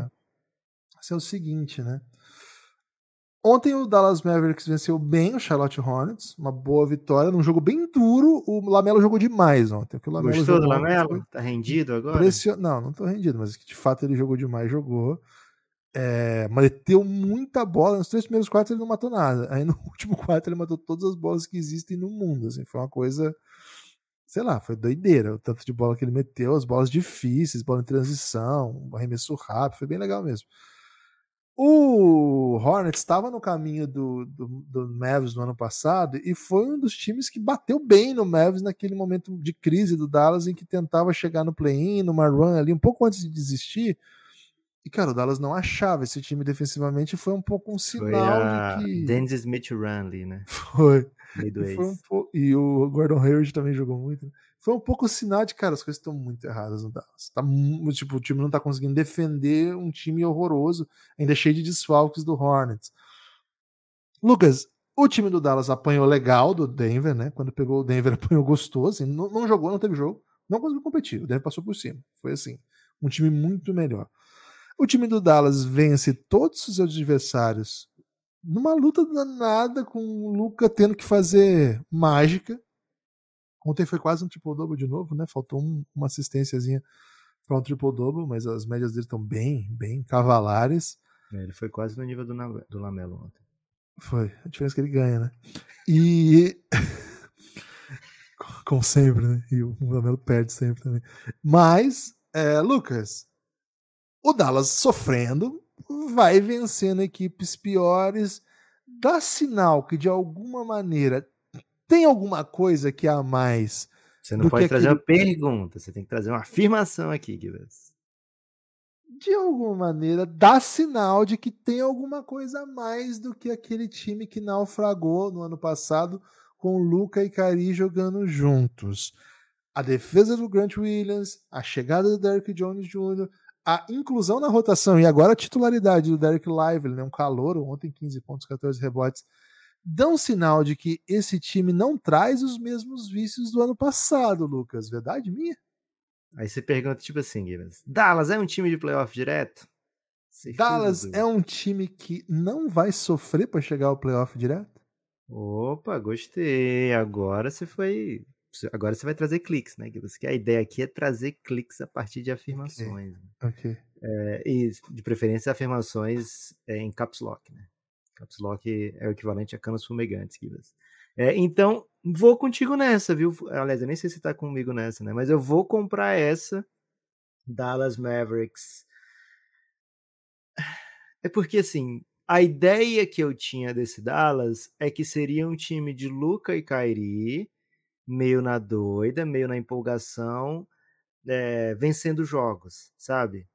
essa é o seguinte, né? Ontem o Dallas Mavericks venceu bem o Charlotte Hornets, uma boa vitória, num jogo bem duro. O Lamelo jogou demais ontem. O Lamelo Gostou do Lamelo? Tá rendido agora? Pression... Não, não tô rendido, mas de fato ele jogou demais, jogou. É, meteu muita bola. Nos três primeiros quartos ele não matou nada. Aí no último quarto ele matou todas as bolas que existem no mundo. Assim, foi uma coisa sei lá, foi doideira. O tanto de bola que ele meteu, as bolas difíceis, bola em transição, arremesso rápido, foi bem legal mesmo. O Hornets estava no caminho do, do, do Mavs no ano passado e foi um dos times que bateu bem no Mavs naquele momento de crise do Dallas em que tentava chegar no play-in, numa run ali, um pouco antes de desistir. E, cara, o Dallas não achava esse time defensivamente foi um pouco um sinal de que. Dennis Smith Run ali, né? Foi. Foi um po... E o Gordon Hayward também jogou muito. Né? Foi um pouco sinal de, cara, as coisas estão muito erradas no Dallas. Tá, tipo, o time não tá conseguindo defender um time horroroso, ainda cheio de desfalques do Hornets. Lucas, o time do Dallas apanhou legal do Denver, né? Quando pegou o Denver, apanhou gostoso. Assim, não, não jogou, não teve jogo. Não conseguiu competir. O Denver passou por cima. Foi assim. Um time muito melhor. O time do Dallas vence todos os seus adversários numa luta danada com o Luca tendo que fazer mágica. Ontem foi quase um triple-double de novo, né? Faltou um, uma assistênciazinha para um triple-double, mas as médias dele estão bem, bem cavalares. É, ele foi quase no nível do, do Lamelo ontem. Foi, a diferença é que ele ganha, né? E. Como sempre, né? E o Lamelo perde sempre também. Mas, é, Lucas, o Dallas sofrendo, vai vencendo equipes piores, dá sinal que de alguma maneira tem alguma coisa que há mais. Você não pode trazer aquele... uma pergunta, você tem que trazer uma afirmação aqui, Guilherme. De alguma maneira, dá sinal de que tem alguma coisa a mais do que aquele time que naufragou no ano passado com Luca e Cari jogando juntos. A defesa do Grant Williams, a chegada do Derrick Jones Jr., a inclusão na rotação e agora a titularidade do Derek Lively, né, um calor, ontem 15 pontos, 14 rebotes, dão sinal de que esse time não traz os mesmos vícios do ano passado, Lucas. Verdade minha? Aí você pergunta, tipo assim, Gibbons, Dallas é um time de playoff direto? Certeza Dallas é um time que não vai sofrer para chegar ao playoff direto? Opa, gostei. Agora você foi. Agora você vai trazer cliques, né, Gibbons? Que a ideia aqui é trazer cliques a partir de afirmações. Ok. okay. É, e de preferência afirmações é, em caps lock, né? Caps lock é o equivalente a canos fumegantes. É, então, vou contigo nessa, viu? Aliás, eu nem sei se tá comigo nessa, né? Mas eu vou comprar essa Dallas Mavericks. É porque, assim, a ideia que eu tinha desse Dallas é que seria um time de Luca e Kyrie, meio na doida, meio na empolgação, é, vencendo jogos, sabe?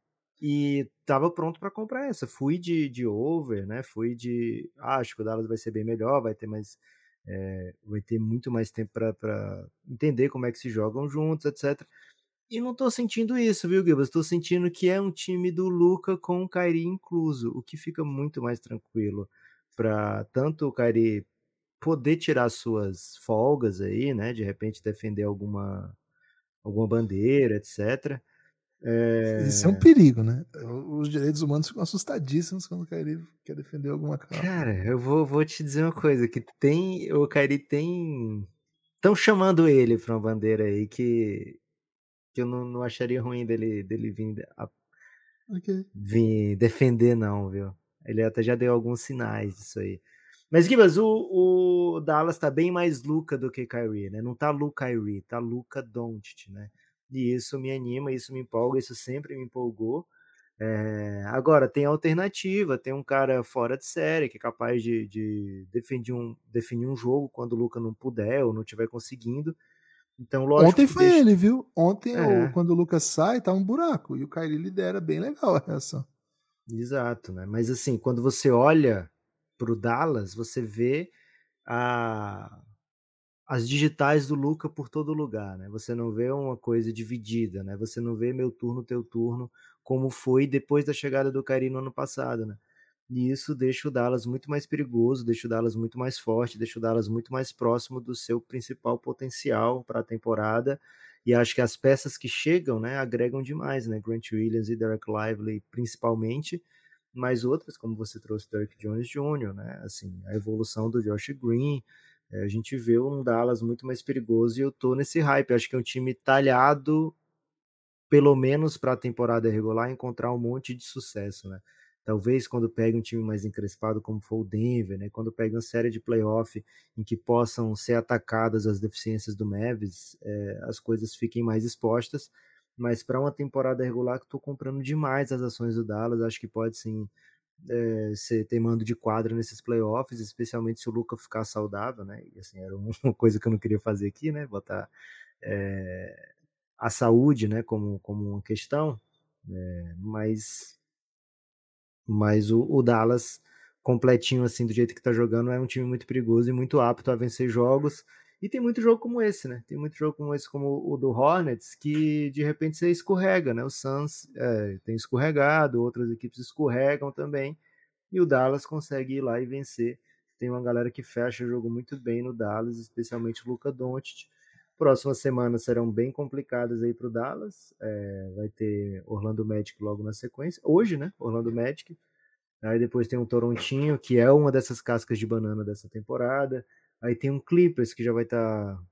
E tava pronto para comprar essa. Fui de, de over, né? Fui de. Ah, acho que o Dallas vai ser bem melhor, vai ter mais é, vai ter muito mais tempo para entender como é que se jogam juntos, etc. E não tô sentindo isso, viu, Gilbert? Estou sentindo que é um time do Luca com o Kairi incluso, o que fica muito mais tranquilo para tanto o Kairi poder tirar suas folgas aí, né? De repente defender alguma alguma bandeira, etc. É... Isso é um perigo, né? Os direitos humanos ficam assustadíssimos quando o Kairi quer defender alguma causa. Cara, eu vou, vou te dizer uma coisa, que tem. O Kairi tem. Estão chamando ele pra uma bandeira aí que. Que eu não, não acharia ruim dele, dele vir, a, okay. vir defender, não, viu? Ele até já deu alguns sinais disso aí. Mas, Gibas, o, o Dallas tá bem mais Luca do que Kyrie, né? Não tá Luca Kyrie, tá Luca Doncic, né? E isso me anima, isso me empolga, isso sempre me empolgou. É, agora, tem alternativa, tem um cara fora de série que é capaz de, de definir, um, definir um jogo quando o Luca não puder ou não estiver conseguindo. Então, lógico, Ontem foi deixa... ele, viu? Ontem, é. quando o Lucas sai, tá um buraco. E o Kyrie lidera bem legal a reação. Exato, né? Mas assim, quando você olha pro Dallas, você vê a, as digitais do Luca por todo lugar, né? Você não vê uma coisa dividida, né? Você não vê meu turno, teu turno, como foi depois da chegada do Kairi no ano passado, né? E isso deixa o Dallas muito mais perigoso, deixa o Dallas muito mais forte, deixa o Dallas muito mais próximo do seu principal potencial para a temporada. E acho que as peças que chegam, né, agregam demais, né? Grant Williams e Derek Lively principalmente, mas outras, como você trouxe Derek Jones Jr., né? Assim, a evolução do Josh Green, é, a gente vê um Dallas muito mais perigoso e eu tô nesse hype. Acho que é um time talhado, pelo menos para a temporada regular, encontrar um monte de sucesso, né? Talvez quando pegue um time mais encrespado, como foi o Denver, né? Quando pegue uma série de playoff em que possam ser atacadas as deficiências do Mavis, é, as coisas fiquem mais expostas. Mas para uma temporada regular, que estou comprando demais as ações do Dallas, acho que pode sim é, ser, ter mando de quadra nesses playoffs, especialmente se o Luca ficar saudável, né? E assim, era uma coisa que eu não queria fazer aqui, né? Botar é, a saúde, né, como, como uma questão, é, mas, mas o, o, Dallas completinho assim do jeito que tá jogando é um time muito perigoso e muito apto a vencer jogos e tem muito jogo como esse, né? Tem muito jogo como esse, como o do Hornets, que de repente você escorrega, né? O Suns é, tem escorregado, outras equipes escorregam também, e o Dallas consegue ir lá e vencer. Tem uma galera que fecha o jogo muito bem no Dallas, especialmente o Luca Doncic. Próximas semanas serão bem complicadas aí para o Dallas. É, vai ter Orlando Magic logo na sequência. Hoje, né? Orlando Magic. Aí depois tem um Torontinho, que é uma dessas cascas de banana dessa temporada. Aí tem um Clippers que já vai estar tá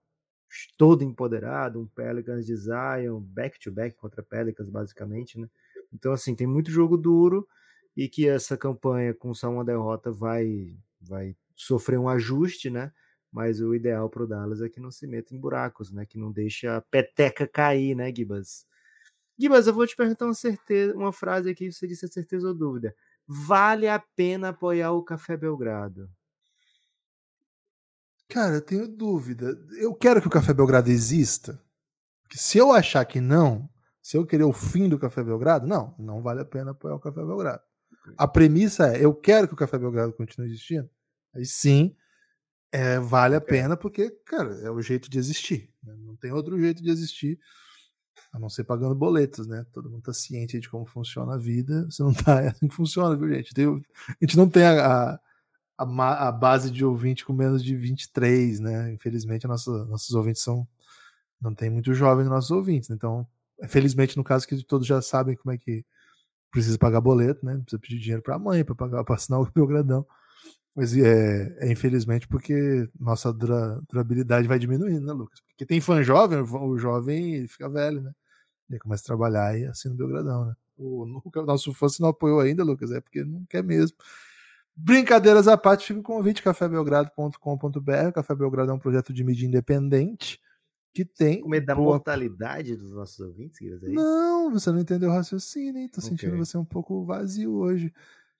todo empoderado, um Pelicans de Zion, back-to-back contra Pelicans, basicamente, né? Então, assim, tem muito jogo duro e que essa campanha com só uma derrota vai, vai sofrer um ajuste, né? Mas o ideal para o Dallas é que não se meta em buracos, né? Que não deixe a peteca cair, né, Gibas? Gibas, eu vou te perguntar uma, certeza, uma frase aqui, você disse a certeza ou dúvida. Vale a pena apoiar o Café Belgrado? Cara, eu tenho dúvida. Eu quero que o Café Belgrado exista. Porque se eu achar que não, se eu querer o fim do Café Belgrado, não, não vale a pena apoiar o Café Belgrado. A premissa é: eu quero que o Café Belgrado continue existindo. Aí sim, é, vale a pena, porque, cara, é o jeito de existir. Né? Não tem outro jeito de existir. A não ser pagando boletos, né? Todo mundo tá ciente de como funciona a vida. Você não tá. É assim que funciona, viu, gente? Tem, a gente não tem a, a, a, base de ouvinte com menos de 23, né? Infelizmente, nossa, nossos ouvintes são. Não tem muito jovem nos nossos ouvintes. Né? Então, felizmente, no caso que todos já sabem como é que precisa pagar boleto, né? Precisa pedir dinheiro para a mãe para pagar para assinar o gradão. Mas é, é, infelizmente porque nossa dura, durabilidade vai diminuindo, né, Lucas? Porque tem fã jovem, o jovem fica velho, né? Ele começa a trabalhar e assina o Belgradão, né? O, o nosso fã se não apoiou ainda, Lucas, é porque não quer mesmo. Brincadeiras à parte, fica o convite cafébelgrado.com.br. Café Belgrado é um projeto de mídia independente que tem. Com medo da boa... mortalidade dos nossos ouvintes, é Não, você não entendeu o raciocínio, hein? Tô okay. sentindo você um pouco vazio hoje.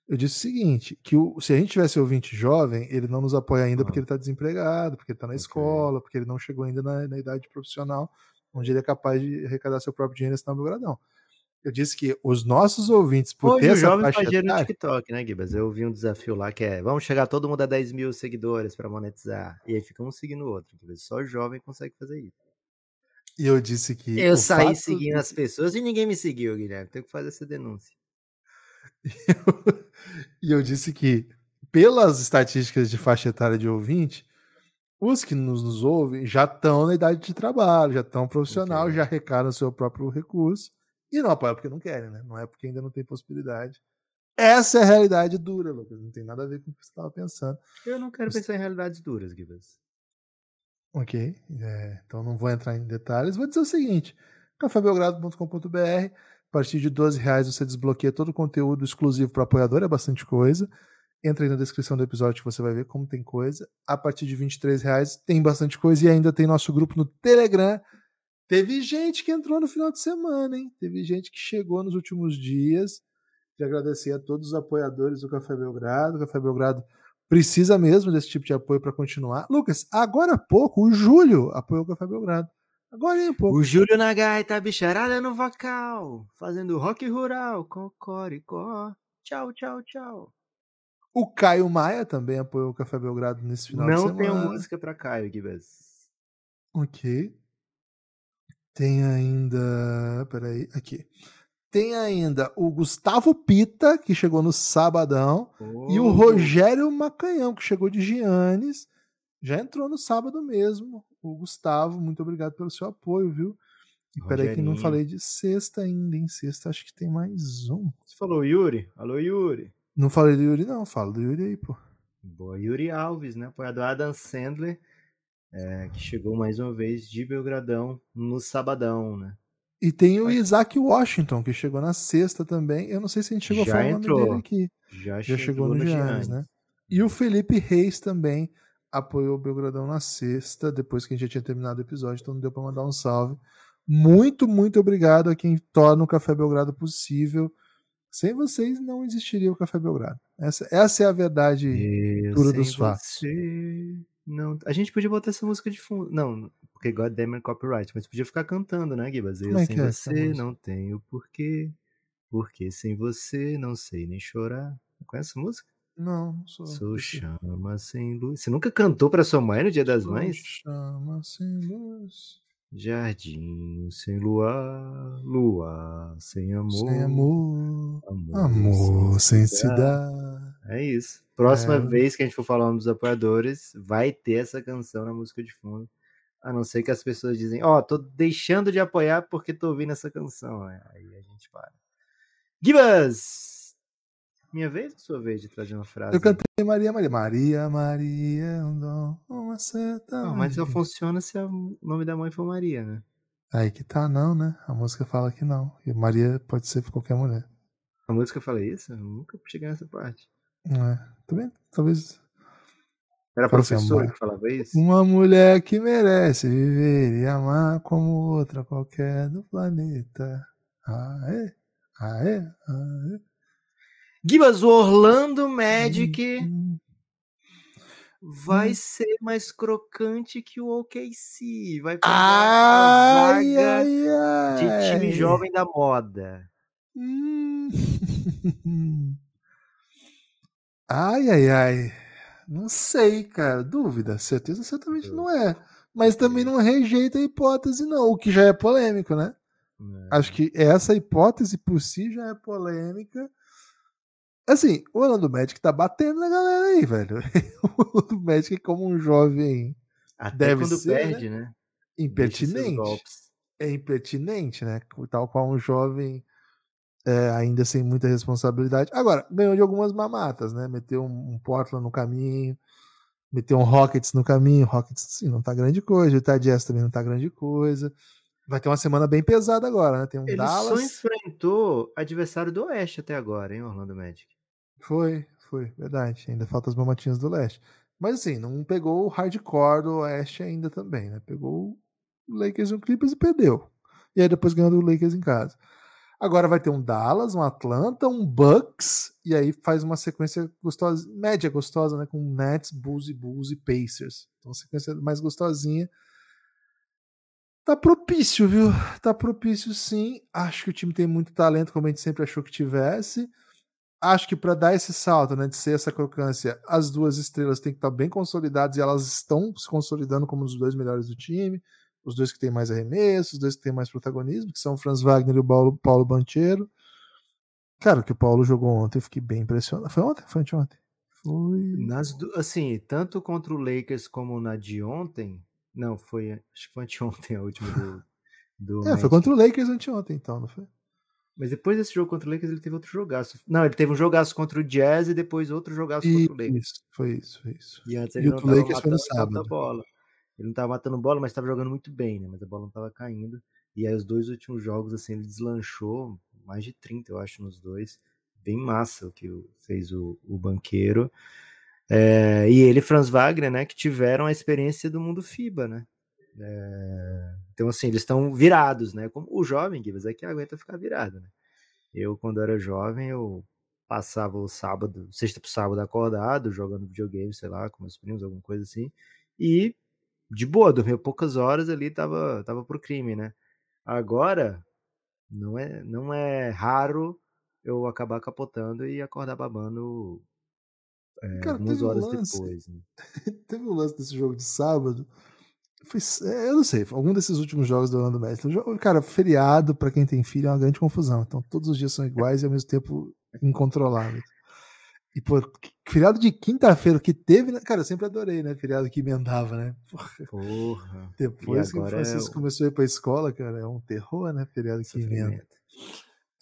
Eu disse o seguinte: que o, se a gente tivesse ouvinte jovem, ele não nos apoia ainda ah. porque ele está desempregado, porque ele está na okay. escola, porque ele não chegou ainda na, na, idade profissional, onde ele é capaz de arrecadar seu próprio dinheiro e assinar o Belgradão. Eu disse que os nossos ouvintes, por Hoje ter essa jovem faixa etária... no TikTok, né, Gibas? Eu vi um desafio lá que é vamos chegar todo mundo a 10 mil seguidores para monetizar. E aí fica um seguindo o outro. Só jovem consegue fazer isso. E eu disse que. Eu saí seguindo de... as pessoas e ninguém me seguiu, Guilherme. Tenho que fazer essa denúncia. e eu disse que, pelas estatísticas de faixa etária de ouvinte, os que nos, nos ouvem já estão na idade de trabalho, já estão profissional, okay. já arrecadam seu próprio recurso e não apoiam porque não querem, né? Não é porque ainda não tem possibilidade. Essa é a realidade dura, Lucas. Não tem nada a ver com o que você estava pensando. Eu não quero você... pensar em realidades duras, Gibas. Ok, é, então não vou entrar em detalhes. Vou dizer o seguinte: cafébelgrado.com.br a partir de 12 reais você desbloqueia todo o conteúdo exclusivo para apoiador, é bastante coisa. Entra aí na descrição do episódio que você vai ver como tem coisa. A partir de 23 reais tem bastante coisa e ainda tem nosso grupo no Telegram. Teve gente que entrou no final de semana, hein? Teve gente que chegou nos últimos dias. De agradecer a todos os apoiadores do Café Belgrado. O Café Belgrado precisa mesmo desse tipo de apoio para continuar. Lucas, agora há pouco o Júlio apoiou o Café Belgrado. Agora é um pouco. O Júlio na gaita, bicharada no vocal, fazendo rock rural, cocoricó. Tchau, tchau, tchau. O Caio Maia também apoiou o Café Belgrado nesse final Não de semana. Não tenho música pra Caio, Gibas. Ok. Tem ainda. Peraí, aqui. Tem ainda o Gustavo Pita, que chegou no sabadão, oh. e o Rogério Macanhão, que chegou de Giannis. Já entrou no sábado mesmo o Gustavo. Muito obrigado pelo seu apoio, viu? E peraí que não falei de sexta ainda, em sexta acho que tem mais um. Você falou Yuri? Alô, Yuri. Não falei do Yuri, não. Falo do Yuri aí, pô. Boa, Yuri Alves, né? Apoiador Adam Sandler, é, que chegou mais uma vez de Belgradão no sabadão, né? E tem o Isaac Washington, que chegou na sexta também. Eu não sei se a gente chegou Já a falar entrou. o nome dele aqui. Já, Já chegou, no, no Giannis, né? E o Felipe Reis também apoiou o Belgradão na sexta, depois que a gente já tinha terminado o episódio, então não deu para mandar um salve. Muito, muito obrigado a quem torna o Café Belgrado possível. Sem vocês não existiria o Café Belgrado. Essa, essa é a verdade Eu dura dos fatos. Não, a gente podia botar essa música de fundo. Não, porque God damn it, copyright, mas podia ficar cantando, né, Gibas? Eu é sem é você não tenho porquê. Porque sem você não sei nem chorar. Conhece essa música? Não, não sou. Sou chama sem luz. Você nunca cantou para sua mãe no Dia das sou Mães? Chama sem luz. Jardim sem luar, luar sem amor. Sem amor. Amor, amor sem, se dar. É isso. Próxima é. vez que a gente for falar dos apoiadores, vai ter essa canção na música de fundo. A não ser que as pessoas dizem, ó, oh, tô deixando de apoiar porque tô ouvindo essa canção. Aí a gente para. Gibas! Minha vez ou sua vez de trazer uma frase? Eu cantei Maria, Maria. Maria, Maria, é dom, uma certa. Não, mas só funciona se o nome da mãe for Maria, né? Aí que tá, não, né? A música fala que não. E Maria pode ser qualquer mulher. A música fala isso? Eu nunca cheguei nessa parte. É. Também, talvez. Era a assim, professora que falava isso? Uma mulher que merece viver e amar como outra qualquer do planeta. Ah, é? Ah, é? Ah, é? Gibas, o Orlando Magic hum. vai hum. ser mais crocante que o OKC. Vai pegar ai, a vaga ai, ai. de time jovem da moda. Hum. ai, ai, ai. Não sei, cara. Dúvida. Certeza certamente não é. Mas também não rejeita a hipótese, não. O que já é polêmico, né? É. Acho que essa hipótese por si já é polêmica. Assim, o Orlando Magic tá batendo na galera aí, velho. o Orlando Magic, como um jovem. Até deve quando ser, perde, né? né? Impertinente. É impertinente, né? Tal qual um jovem é, ainda sem muita responsabilidade. Agora, ganhou de algumas mamatas, né? Meteu um, um Portland no caminho, meteu um Rockets no caminho. Rockets, sim, não tá grande coisa. O Jazz também não tá grande coisa. Vai ter uma semana bem pesada agora, né? Tem um Ele Dallas. só enfrentou adversário do Oeste até agora, hein, Orlando Magic? Foi, foi, verdade. Ainda falta as mamatinhas do Leste. Mas assim, não pegou o hardcore do Oeste ainda também, né? Pegou o Lakers e o Clippers e perdeu. E aí depois ganhou do Lakers em casa. Agora vai ter um Dallas, um Atlanta, um Bucks, e aí faz uma sequência gostosa, média gostosa, né? Com Nets, Bulls e Bulls e Pacers. Então, sequência mais gostosinha. Tá propício, viu? Tá propício sim. Acho que o time tem muito talento, como a gente sempre achou que tivesse. Acho que para dar esse salto, né, de ser essa crocância, as duas estrelas têm que estar bem consolidadas e elas estão se consolidando como os dois melhores do time os dois que têm mais arremessos, os dois que têm mais protagonismo, que são o Franz Wagner e o Paulo, Paulo Banchero. Cara, que o Paulo jogou ontem, eu fiquei bem impressionado. Foi ontem? Foi ontem? Foi. Nas, assim, tanto contra o Lakers como na de ontem. Não, foi. Acho que foi anteontem a última do. do é, foi contra o Lakers anteontem, então, não foi? Mas depois desse jogo contra o Lakers, ele teve outro jogaço. Não, ele teve um jogaço contra o Jazz e depois outro jogaço contra o Lakers. Isso, foi isso, foi isso. E antes ele e não o Lakers foi no sábado. bola. Ele não estava matando bola, mas estava jogando muito bem, né? Mas a bola não estava caindo. E aí os dois últimos jogos, assim, ele deslanchou mais de 30, eu acho, nos dois. Bem massa o que fez o, o banqueiro. É, e ele Franz Wagner, né, que tiveram a experiência do mundo FIBA, né? É, então, assim, eles estão virados, né? Como o jovem, Gibbs, é que aguenta ficar virado, né? Eu, quando era jovem, eu passava o sábado, sexta pro sábado acordado, jogando videogame, sei lá, com meus primos, alguma coisa assim, e de boa, dormiu poucas horas ali, tava, tava pro crime, né? Agora, não é, não é raro eu acabar capotando e acordar babando é, Cara, algumas horas um lance, depois. Né? teve um lance desse jogo de sábado. Foi, é, eu não sei, algum desses últimos jogos do Orlando Magic. Cara, feriado para quem tem filho é uma grande confusão. Então todos os dias são iguais e ao mesmo tempo incontroláveis. E, pô, feriado de quinta-feira que teve, né? Cara, eu sempre adorei, né? Feriado que emendava, né? Porra. Depois que o Francisco é começou a ir pra escola, cara, é um terror, né? Feriado que emenda.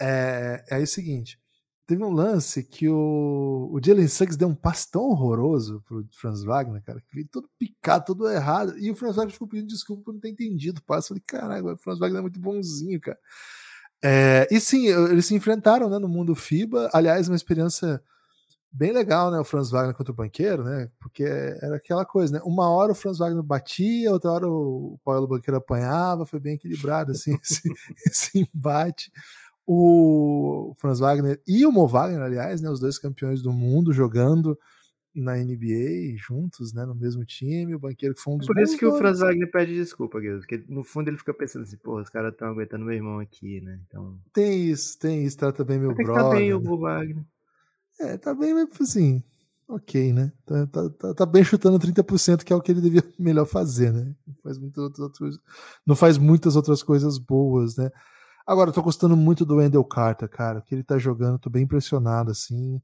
É, é, é o seguinte: teve um lance que o, o Jalen Suggs deu um passe tão horroroso pro Franz Wagner, cara, que veio todo picado, todo errado. E o Franz Wagner ficou pedindo desculpa por não ter entendido o passe. Eu falei, caralho, o Franz Wagner é muito bonzinho, cara. É, e sim, eles se enfrentaram né, no mundo FIBA. Aliás, uma experiência bem legal, né? O Franz Wagner contra o banqueiro, né? Porque era aquela coisa, né? Uma hora o Franz Wagner batia, outra hora o Paulo Banqueiro apanhava, foi bem equilibrado, assim, esse, esse embate. O Franz Wagner e o Mo Wagner, aliás, né? Os dois campeões do mundo jogando na NBA juntos, né? No mesmo time, o banqueiro que foi um dos Por isso que o Franz Wagner pede desculpa, Guilherme, porque no fundo ele fica pensando assim, porra, os caras estão aguentando meu irmão aqui, né? Então... Tem isso, tem isso, trata bem meu brother. Tá bem o Mo Wagner. É, tá bem, assim, ok, né? Tá, tá, tá, tá, bem chutando 30%, que é o que ele devia melhor fazer, né? Não faz muitas outras, não faz muitas outras coisas boas, né? Agora, eu tô gostando muito do Wendell Carter, cara. Que ele tá jogando, tô bem impressionado, assim.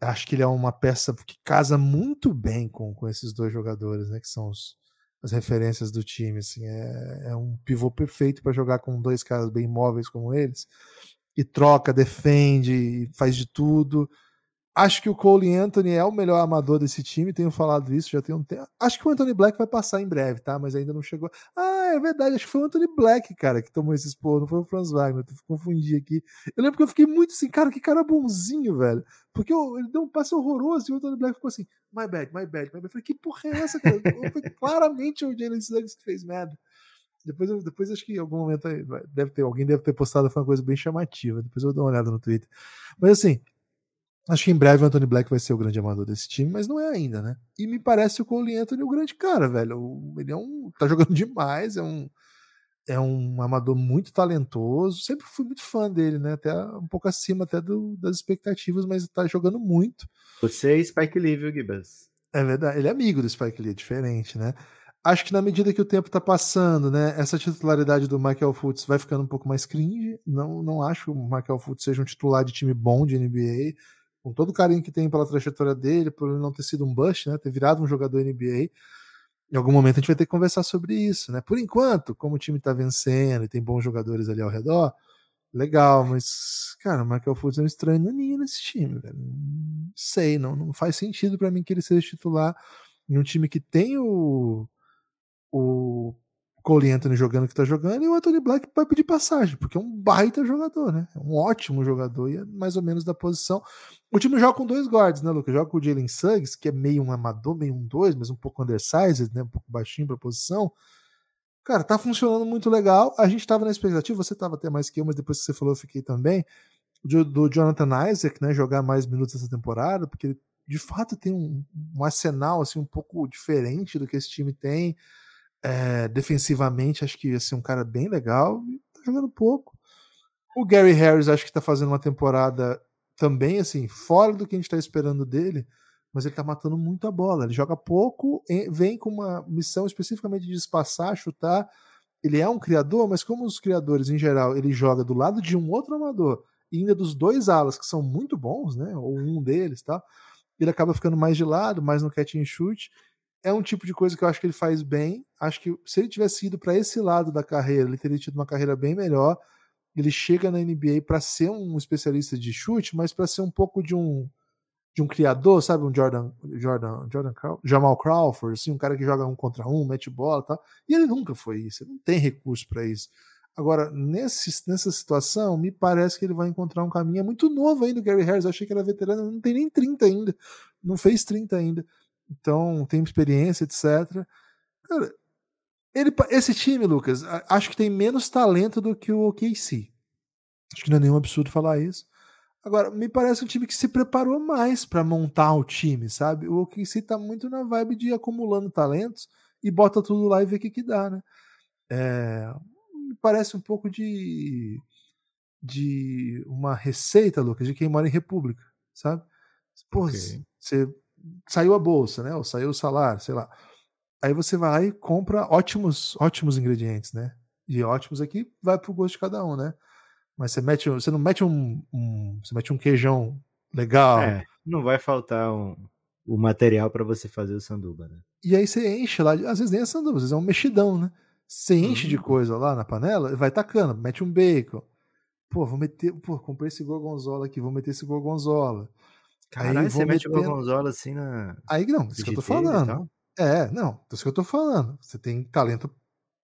Acho que ele é uma peça que casa muito bem com, com esses dois jogadores, né? Que são os, as referências do time, assim. É, é um pivô perfeito para jogar com dois caras bem móveis como eles. E troca, defende, faz de tudo. Acho que o Cole Anthony é o melhor amador desse time, tenho falado isso, já tem um tempo. Acho que o Anthony Black vai passar em breve, tá? Mas ainda não chegou. Ah, é verdade, acho que foi o Anthony Black, cara, que tomou esse expor, não foi o Franz Wagner, confundi aqui. Eu lembro que eu fiquei muito assim, cara, que cara bonzinho, velho. Porque eu, ele deu um passe horroroso e o Anthony Black ficou assim, my bad, my bad, my bad. Eu falei, que porra é essa, cara? foi claramente o Jalen Suggs que fez merda. Depois, depois acho que em algum momento deve ter, alguém deve ter postado, foi uma coisa bem chamativa. Depois eu dou uma olhada no Twitter. Mas assim, Acho que em breve o Anthony Black vai ser o grande amador desse time, mas não é ainda, né? E me parece o Cole Anthony o grande cara, velho. Ele é um. tá jogando demais, é um. É um amador muito talentoso. Sempre fui muito fã dele, né? Até um pouco acima até do, das expectativas, mas tá jogando muito. Você é Spike Lee, viu, Gibas? É verdade. Ele é amigo do Spike Lee, é diferente, né? acho que na medida que o tempo tá passando, né, essa titularidade do Michael Fultz vai ficando um pouco mais cringe. Não, não acho que o Michael Fultz seja um titular de time bom de NBA, com todo o carinho que tem pela trajetória dele, por ele não ter sido um bust, né, ter virado um jogador NBA. Em algum momento a gente vai ter que conversar sobre isso, né? Por enquanto, como o time tá vencendo e tem bons jogadores ali ao redor, legal, mas, cara, o Michael Fultz é um estranho naninho nesse time, velho. Não sei, não, não faz sentido para mim que ele seja titular em um time que tem o o Cole Anthony jogando que tá jogando e o Anthony Black vai pedir passagem, porque é um baita jogador, né? É um ótimo jogador e é mais ou menos da posição. O time joga com dois guards, né, Lucas? Joga com o Jalen Suggs, que é meio um amador, meio um dois, mas um pouco undersized, né? Um pouco baixinho pra posição. Cara, tá funcionando muito legal. A gente tava na expectativa, você tava até mais que eu, mas depois que você falou eu fiquei também, do, do Jonathan Isaac, né? Jogar mais minutos essa temporada, porque ele de fato tem um, um arsenal assim um pouco diferente do que esse time tem é, defensivamente, acho que ia ser um cara bem legal. E tá jogando pouco. O Gary Harris, acho que tá fazendo uma temporada também, assim, fora do que a gente tá esperando dele. Mas ele tá matando muito a bola. Ele joga pouco, vem com uma missão especificamente de espaçar, chutar. Ele é um criador, mas como os criadores, em geral, ele joga do lado de um outro amador e ainda dos dois alas, que são muito bons, né? Ou um deles, tá? Ele acaba ficando mais de lado, mais no catch and shoot é um tipo de coisa que eu acho que ele faz bem. Acho que se ele tivesse ido para esse lado da carreira, ele teria tido uma carreira bem melhor. Ele chega na NBA para ser um especialista de chute, mas para ser um pouco de um de um criador, sabe, um Jordan Jordan Jordan Jamal Crawford, assim, um cara que joga um contra um, mete bola, tal. E ele nunca foi isso. Ele não tem recurso para isso. Agora, nesse, nessa situação, me parece que ele vai encontrar um caminho. É muito novo ainda o Gary Harris. Eu achei que era veterano, não tem nem 30 ainda. Não fez 30 ainda então tem experiência, etc. Cara, ele, esse time, Lucas, acho que tem menos talento do que o OKC. Acho que não é nenhum absurdo falar isso. Agora, me parece um time que se preparou mais para montar o time, sabe? O OKC tá muito na vibe de ir acumulando talentos e bota tudo lá e vê o que, que dá, né? É, me parece um pouco de, de uma receita, Lucas, de quem mora em república, sabe? Pô, okay. você saiu a bolsa, né? Ou saiu o salário, sei lá. Aí você vai e compra ótimos, ótimos ingredientes, né? E ótimos aqui vai pro gosto de cada um, né? Mas você mete, você não mete um, um você mete um queijão legal. É, não vai faltar um, o material para você fazer o sanduba, né? E aí você enche lá, às vezes nem é sanduba, às vezes é um mexidão, né? Você enche uhum. de coisa lá na panela e vai tacando, mete um bacon. Pô, vou meter, pô, comprei esse gorgonzola aqui, vou meter esse gorgonzola. Caralho, você mete o gorgonzola assim na. Aí não, isso que eu tô falando. É, não, isso que eu tô falando. Você tem talento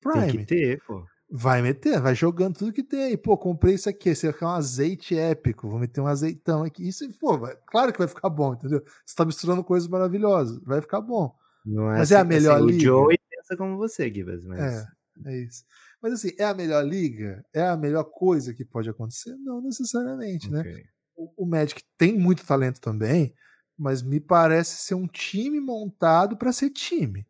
Prime. Tem que ter, pô. Vai meter, vai jogando tudo que tem aí. Pô, comprei isso aqui, esse aqui é um azeite épico, vou meter um azeitão aqui. Isso, pô, vai, claro que vai ficar bom, entendeu? Você tá misturando coisas maravilhosas, vai ficar bom. Não é mas assim, é a assim, melhor assim, liga. O Joey pensa como você, Gibas, mas... É, é isso. Mas assim, é a melhor liga? É a melhor coisa que pode acontecer? Não necessariamente, né? okay. né? O Magic tem muito talento também, mas me parece ser um time montado para ser time.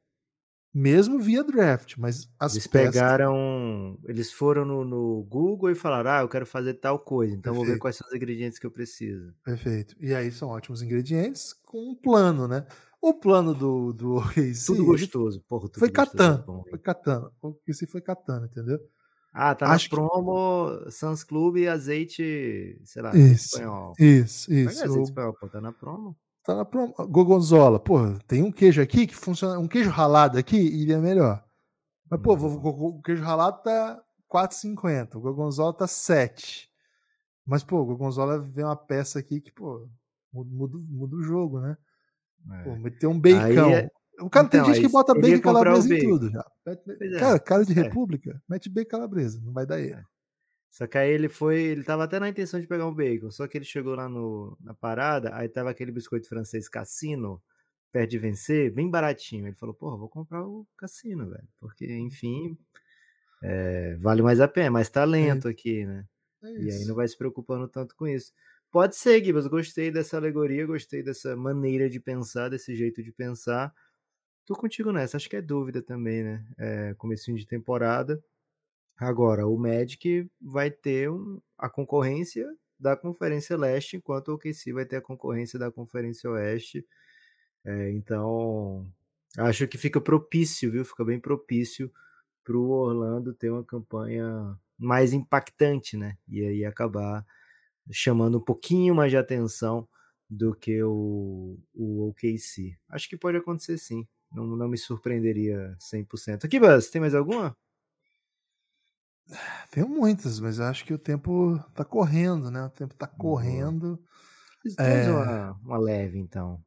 Mesmo via draft, mas as Eles peças... pegaram. Eles foram no, no, Google e falaram: Ah, eu quero fazer tal coisa, então Perfeito. vou ver quais são os ingredientes que eu preciso. Perfeito. E aí são ótimos ingredientes com um plano, né? O plano do, do Tudo gostoso, porra. Tudo foi gostoso, catando. Foi catando. O se foi catando, entendeu? Ah, tá Acho na promo que... Sans Club azeite, sei lá, isso, espanhol. Isso, isso. Não é azeite espanhol, pô, tá na promo. Tá na promo. Gorgonzola, pô, tem um queijo aqui que funciona, um queijo ralado aqui iria melhor. Mas, pô, o queijo ralado tá 4,50, o gorgonzola tá 7. Mas, pô, o gorgonzola vem uma peça aqui que, pô, muda, muda o jogo, né? É. Pô, meter um bacon. É... O cara então, tem gente que bota bacon calabresa em tudo já. É, cara, cara de é. república, mete bacon calabresa, não vai dar erro. É. Só que aí ele foi, ele tava até na intenção de pegar um bacon, só que ele chegou lá no, na parada, aí tava aquele biscoito francês Cassino, perto de vencer, bem baratinho. Ele falou, porra, vou comprar o Cassino, velho, porque, enfim, é, vale mais a pena, mais talento é. aqui, né? e aí não vai se preocupando tanto com isso. Pode ser, Gibas, gostei dessa alegoria, gostei dessa maneira de pensar, desse jeito de pensar. Tô contigo nessa, acho que é dúvida também, né? É, comecinho de temporada. Agora, o Magic vai ter um, a concorrência da Conferência Leste, enquanto o OKC vai ter a concorrência da Conferência Oeste. É, então, Acho que fica propício, viu? Fica bem propício para o Orlando ter uma campanha mais impactante, né? E aí acabar chamando um pouquinho mais de atenção do que o, o OKC. Acho que pode acontecer sim. Não, não me surpreenderia 100%. Aqui, Buzz, tem mais alguma? Tenho muitas, mas acho que o tempo tá correndo, né? O tempo tá correndo. Traz é... uma, uma leve, então.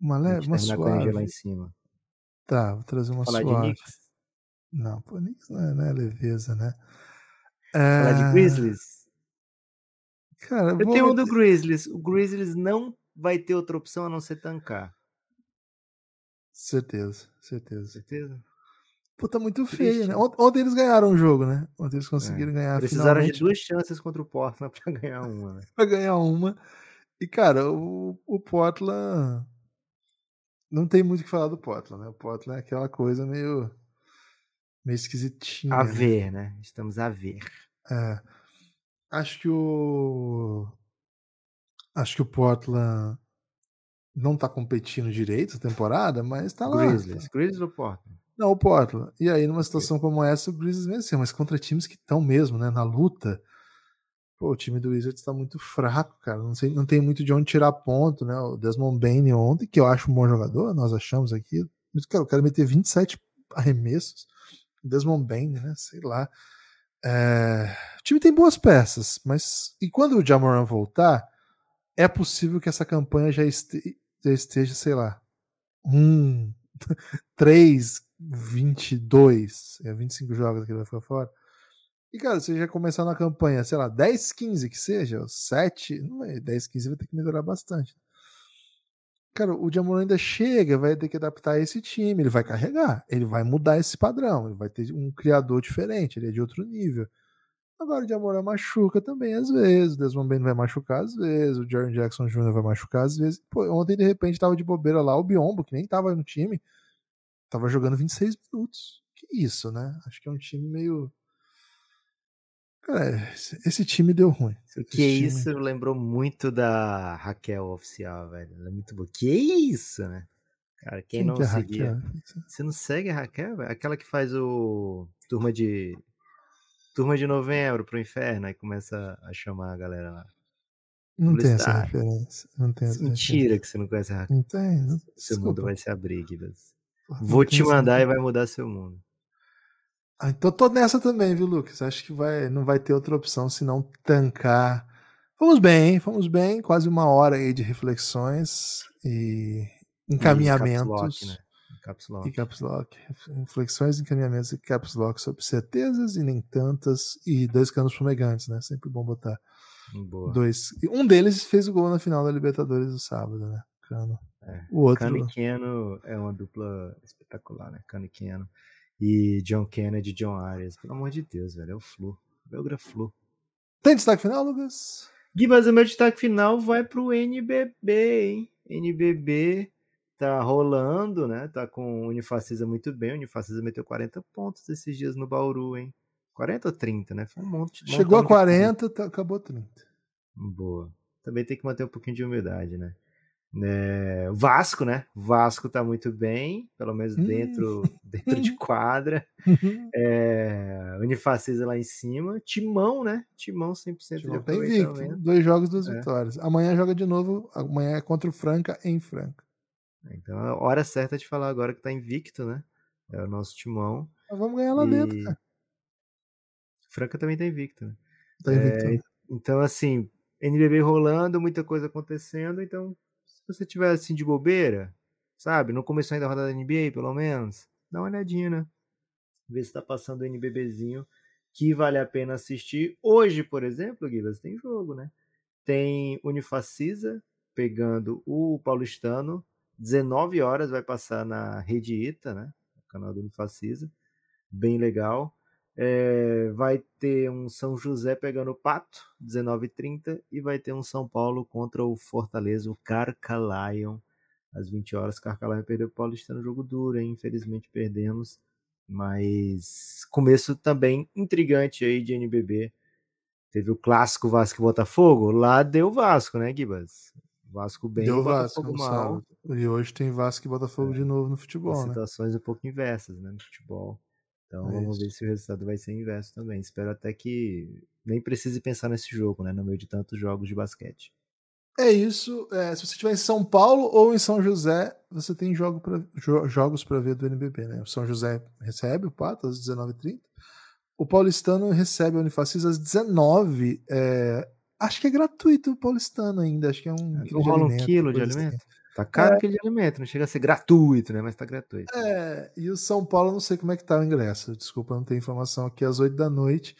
Uma leve, uma suave. lá em cima. Tá, vou trazer uma Falar suave. de Knicks? Não, pô, Knicks não é, não é leveza, né? É... Falar de Grizzlies? Cara, eu tenho um do Grizzlies. O Grizzlies não vai ter outra opção a não ser tancar. Certeza, certeza. Certeza? Pô, tá muito feio, né? Ontem eles ganharam o jogo, né? Ontem eles conseguiram é. ganhar. Precisaram finalmente. de duas chances contra o Portland pra ganhar uma, né? pra ganhar uma. E, cara, o, o Portland. Não tem muito o que falar do Portland, né? O Portland é aquela coisa meio. meio esquisitinha. A ver, né? né? Estamos a ver. É. Acho que o. Acho que o Portland não tá competindo direito essa temporada, mas tá lá. Grizzlies. Grizzlies ou Portland? Não, o Portland. E aí, numa situação como essa, o Grizzlies venceu, mas contra times que estão mesmo, né, na luta. Pô, o time do Wizards tá muito fraco, cara. Não, sei, não tem muito de onde tirar ponto, né? O Desmond Bain ontem, que eu acho um bom jogador, nós achamos aqui. Mas, cara, o cara meter 27 arremessos. Desmond Bain, né? Sei lá. É... O time tem boas peças, mas. E quando o Jamoran voltar, é possível que essa campanha já, este... esteja, sei lá, um, 3, 22, é 25 jogos que ele vai ficar fora. E, cara, você já começar na campanha, sei lá, 10, 15 que seja, 7, não é, 10, 15 vai ter que melhorar bastante. Cara, o Jamoran ainda chega, vai ter que adaptar esse time, ele vai carregar, ele vai mudar esse padrão, ele vai ter um criador diferente, ele é de outro nível. Agora o Jamoran machuca também às vezes, o Desmond Bain vai machucar às vezes, o Jaron Jackson Jr. vai machucar às vezes. Pô, ontem de repente tava de bobeira lá o Biombo, que nem tava no time, tava jogando 26 minutos. Que isso, né? Acho que é um time meio Cara, esse time deu ruim. Esse que time... isso lembrou muito da Raquel oficial, velho. Ela é muito boa. Que isso, né? Cara, quem, quem não que é seguia. Você não segue a Raquel, velho? Aquela que faz o turma de turma de novembro pro inferno, aí começa a chamar a galera lá. Não tem essa referência. Não tem essa Mentira referência. que você não conhece a. Não tem. Não... Seu mundo vai se abrir, Guidas. Vou te mandar e vai mudar seu mundo. Ah, então tô nessa também, viu, Lucas? Acho que vai, não vai ter outra opção senão tancar. Fomos bem, fomos bem, quase uma hora aí de reflexões e encaminhamentos. E caps lock? E caps lock. Reflexões, encaminhamentos e caps lock sobre certezas e nem tantas e dois canos fumegantes, né? Sempre bom botar. Boa. Dois. Um deles fez o gol na final da Libertadores do sábado, né? Cano. É. O outro. Cano e Keno é uma dupla espetacular, né? Cano e Keno e John Kennedy e John Arias. Pelo amor de Deus, velho, é o Flu. Belgra Flu. Tem destaque final, Lucas? Gui, mas o meu destaque final vai pro NBB, hein? NBB tá rolando, né? Tá com o Unifacisa muito bem. O Unifacisa meteu 40 pontos esses dias no Bauru, hein? 40 ou 30, né? Foi um monte. Chegou a 40, tá, acabou 30. Boa. Também tem que manter um pouquinho de humildade, né? É, Vasco, né? Vasco tá muito bem, pelo menos dentro, hum. dentro de quadra. É, Unifacisa lá em cima. Timão, né? Timão 100% Timão de tá invicto. Dois jogos, duas é. vitórias. Amanhã joga de novo. Amanhã é contra o Franca em Franca. Então é a hora certa de falar agora que tá invicto, né? É o nosso Timão. Mas vamos ganhar lá e... dentro, cara. Franca também tá invicto, né? Tá invicto. É, então, assim, NBB rolando, muita coisa acontecendo, então você tiver assim de bobeira, sabe? Não começou ainda a rodada da NBA, pelo menos, dá uma olhadinha, né? Vê se tá passando o NBBzinho que vale a pena assistir. Hoje, por exemplo, Guilherme, tem jogo, né? Tem Unifacisa pegando o Paulistano, 19 horas vai passar na Rede Ita, né? O canal do Unifacisa. Bem legal. É, vai ter um São José pegando o Pato, 19h30, e vai ter um São Paulo contra o Fortaleza, o Carcalion, às 20 horas. Carcalion perdeu o Paulistano, jogo duro, hein? infelizmente perdemos, mas começo também intrigante aí de NBB. Teve o clássico Vasco e Botafogo, lá deu Vasco, né, Gibas? Vasco bem, Deu o Vasco mal. E hoje tem Vasco e Botafogo de novo no futebol, né? situações um pouco inversas, né, no futebol. Então É vamos ver se o resultado vai ser inverso também. Espero até que nem precise pensar nesse jogo, né, no meio de tantos jogos de basquete. É isso. É, se você estiver em São Paulo ou em São José, você tem jogo pra, jo- jogos para ver do NBB, né? O São José recebe o Pato às 19h30. O Paulistano recebe a Unifacis às 19 é, Acho que é gratuito o Paulistano ainda. Acho que é um Não de rola um quilo de assim. alimento? Tá caro aquele de alimento, não chega a ser gratuito, né, mas tá gratuito. É, e o São Paulo, eu não sei como é que tá o ingresso. Desculpa, eu não tenho informação aqui às 8 da noite.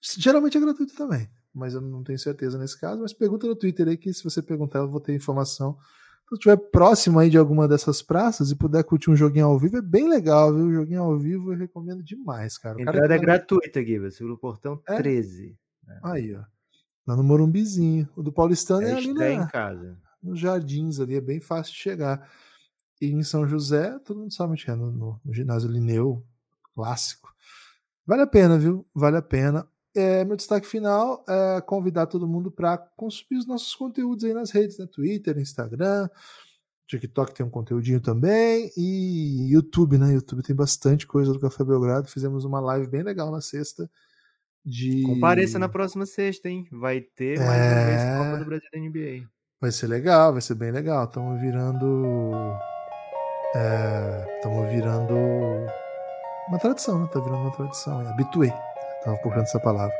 Geralmente é gratuito também, mas eu não tenho certeza nesse caso. Mas pergunta no Twitter aí que se você perguntar, eu vou ter informação. Se você estiver próximo aí de alguma dessas praças e puder curtir um joguinho ao vivo, é bem legal, viu? O joguinho ao vivo eu recomendo demais, cara. O cara Entrada é que tá- gratuita, Guiba, seguro portão É? 13. Aí, ó. Lá no Morumbizinho. O do Paulistano é, É ali na, em casa. nos jardins ali, é bem fácil de chegar. E em São José, todo mundo sabe onde é, no, no- no ginásio Lineu, clássico. Vale a pena, viu? Vale a pena. É, meu destaque final é convidar todo mundo para consumir os nossos conteúdos aí nas redes, né? Twitter, Instagram, TikTok tem um conteúdinho também, e YouTube, né? YouTube tem bastante coisa do Café Belgrado. Fizemos uma live bem legal na sexta. De... Compareça na próxima sexta, hein? Vai ter mais uma vez É. Copa do Brasil da NBA. Vai ser legal, vai ser bem legal. Estamos virando. Estamos virando. Uma tradição, né? Tá virando uma tradição. É habituê. Tava procurando essa palavra.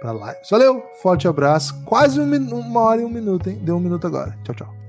Pra live. Valeu, forte abraço. Quase um uma hora e um minuto, hein? Deu um minuto agora. Tchau, tchau.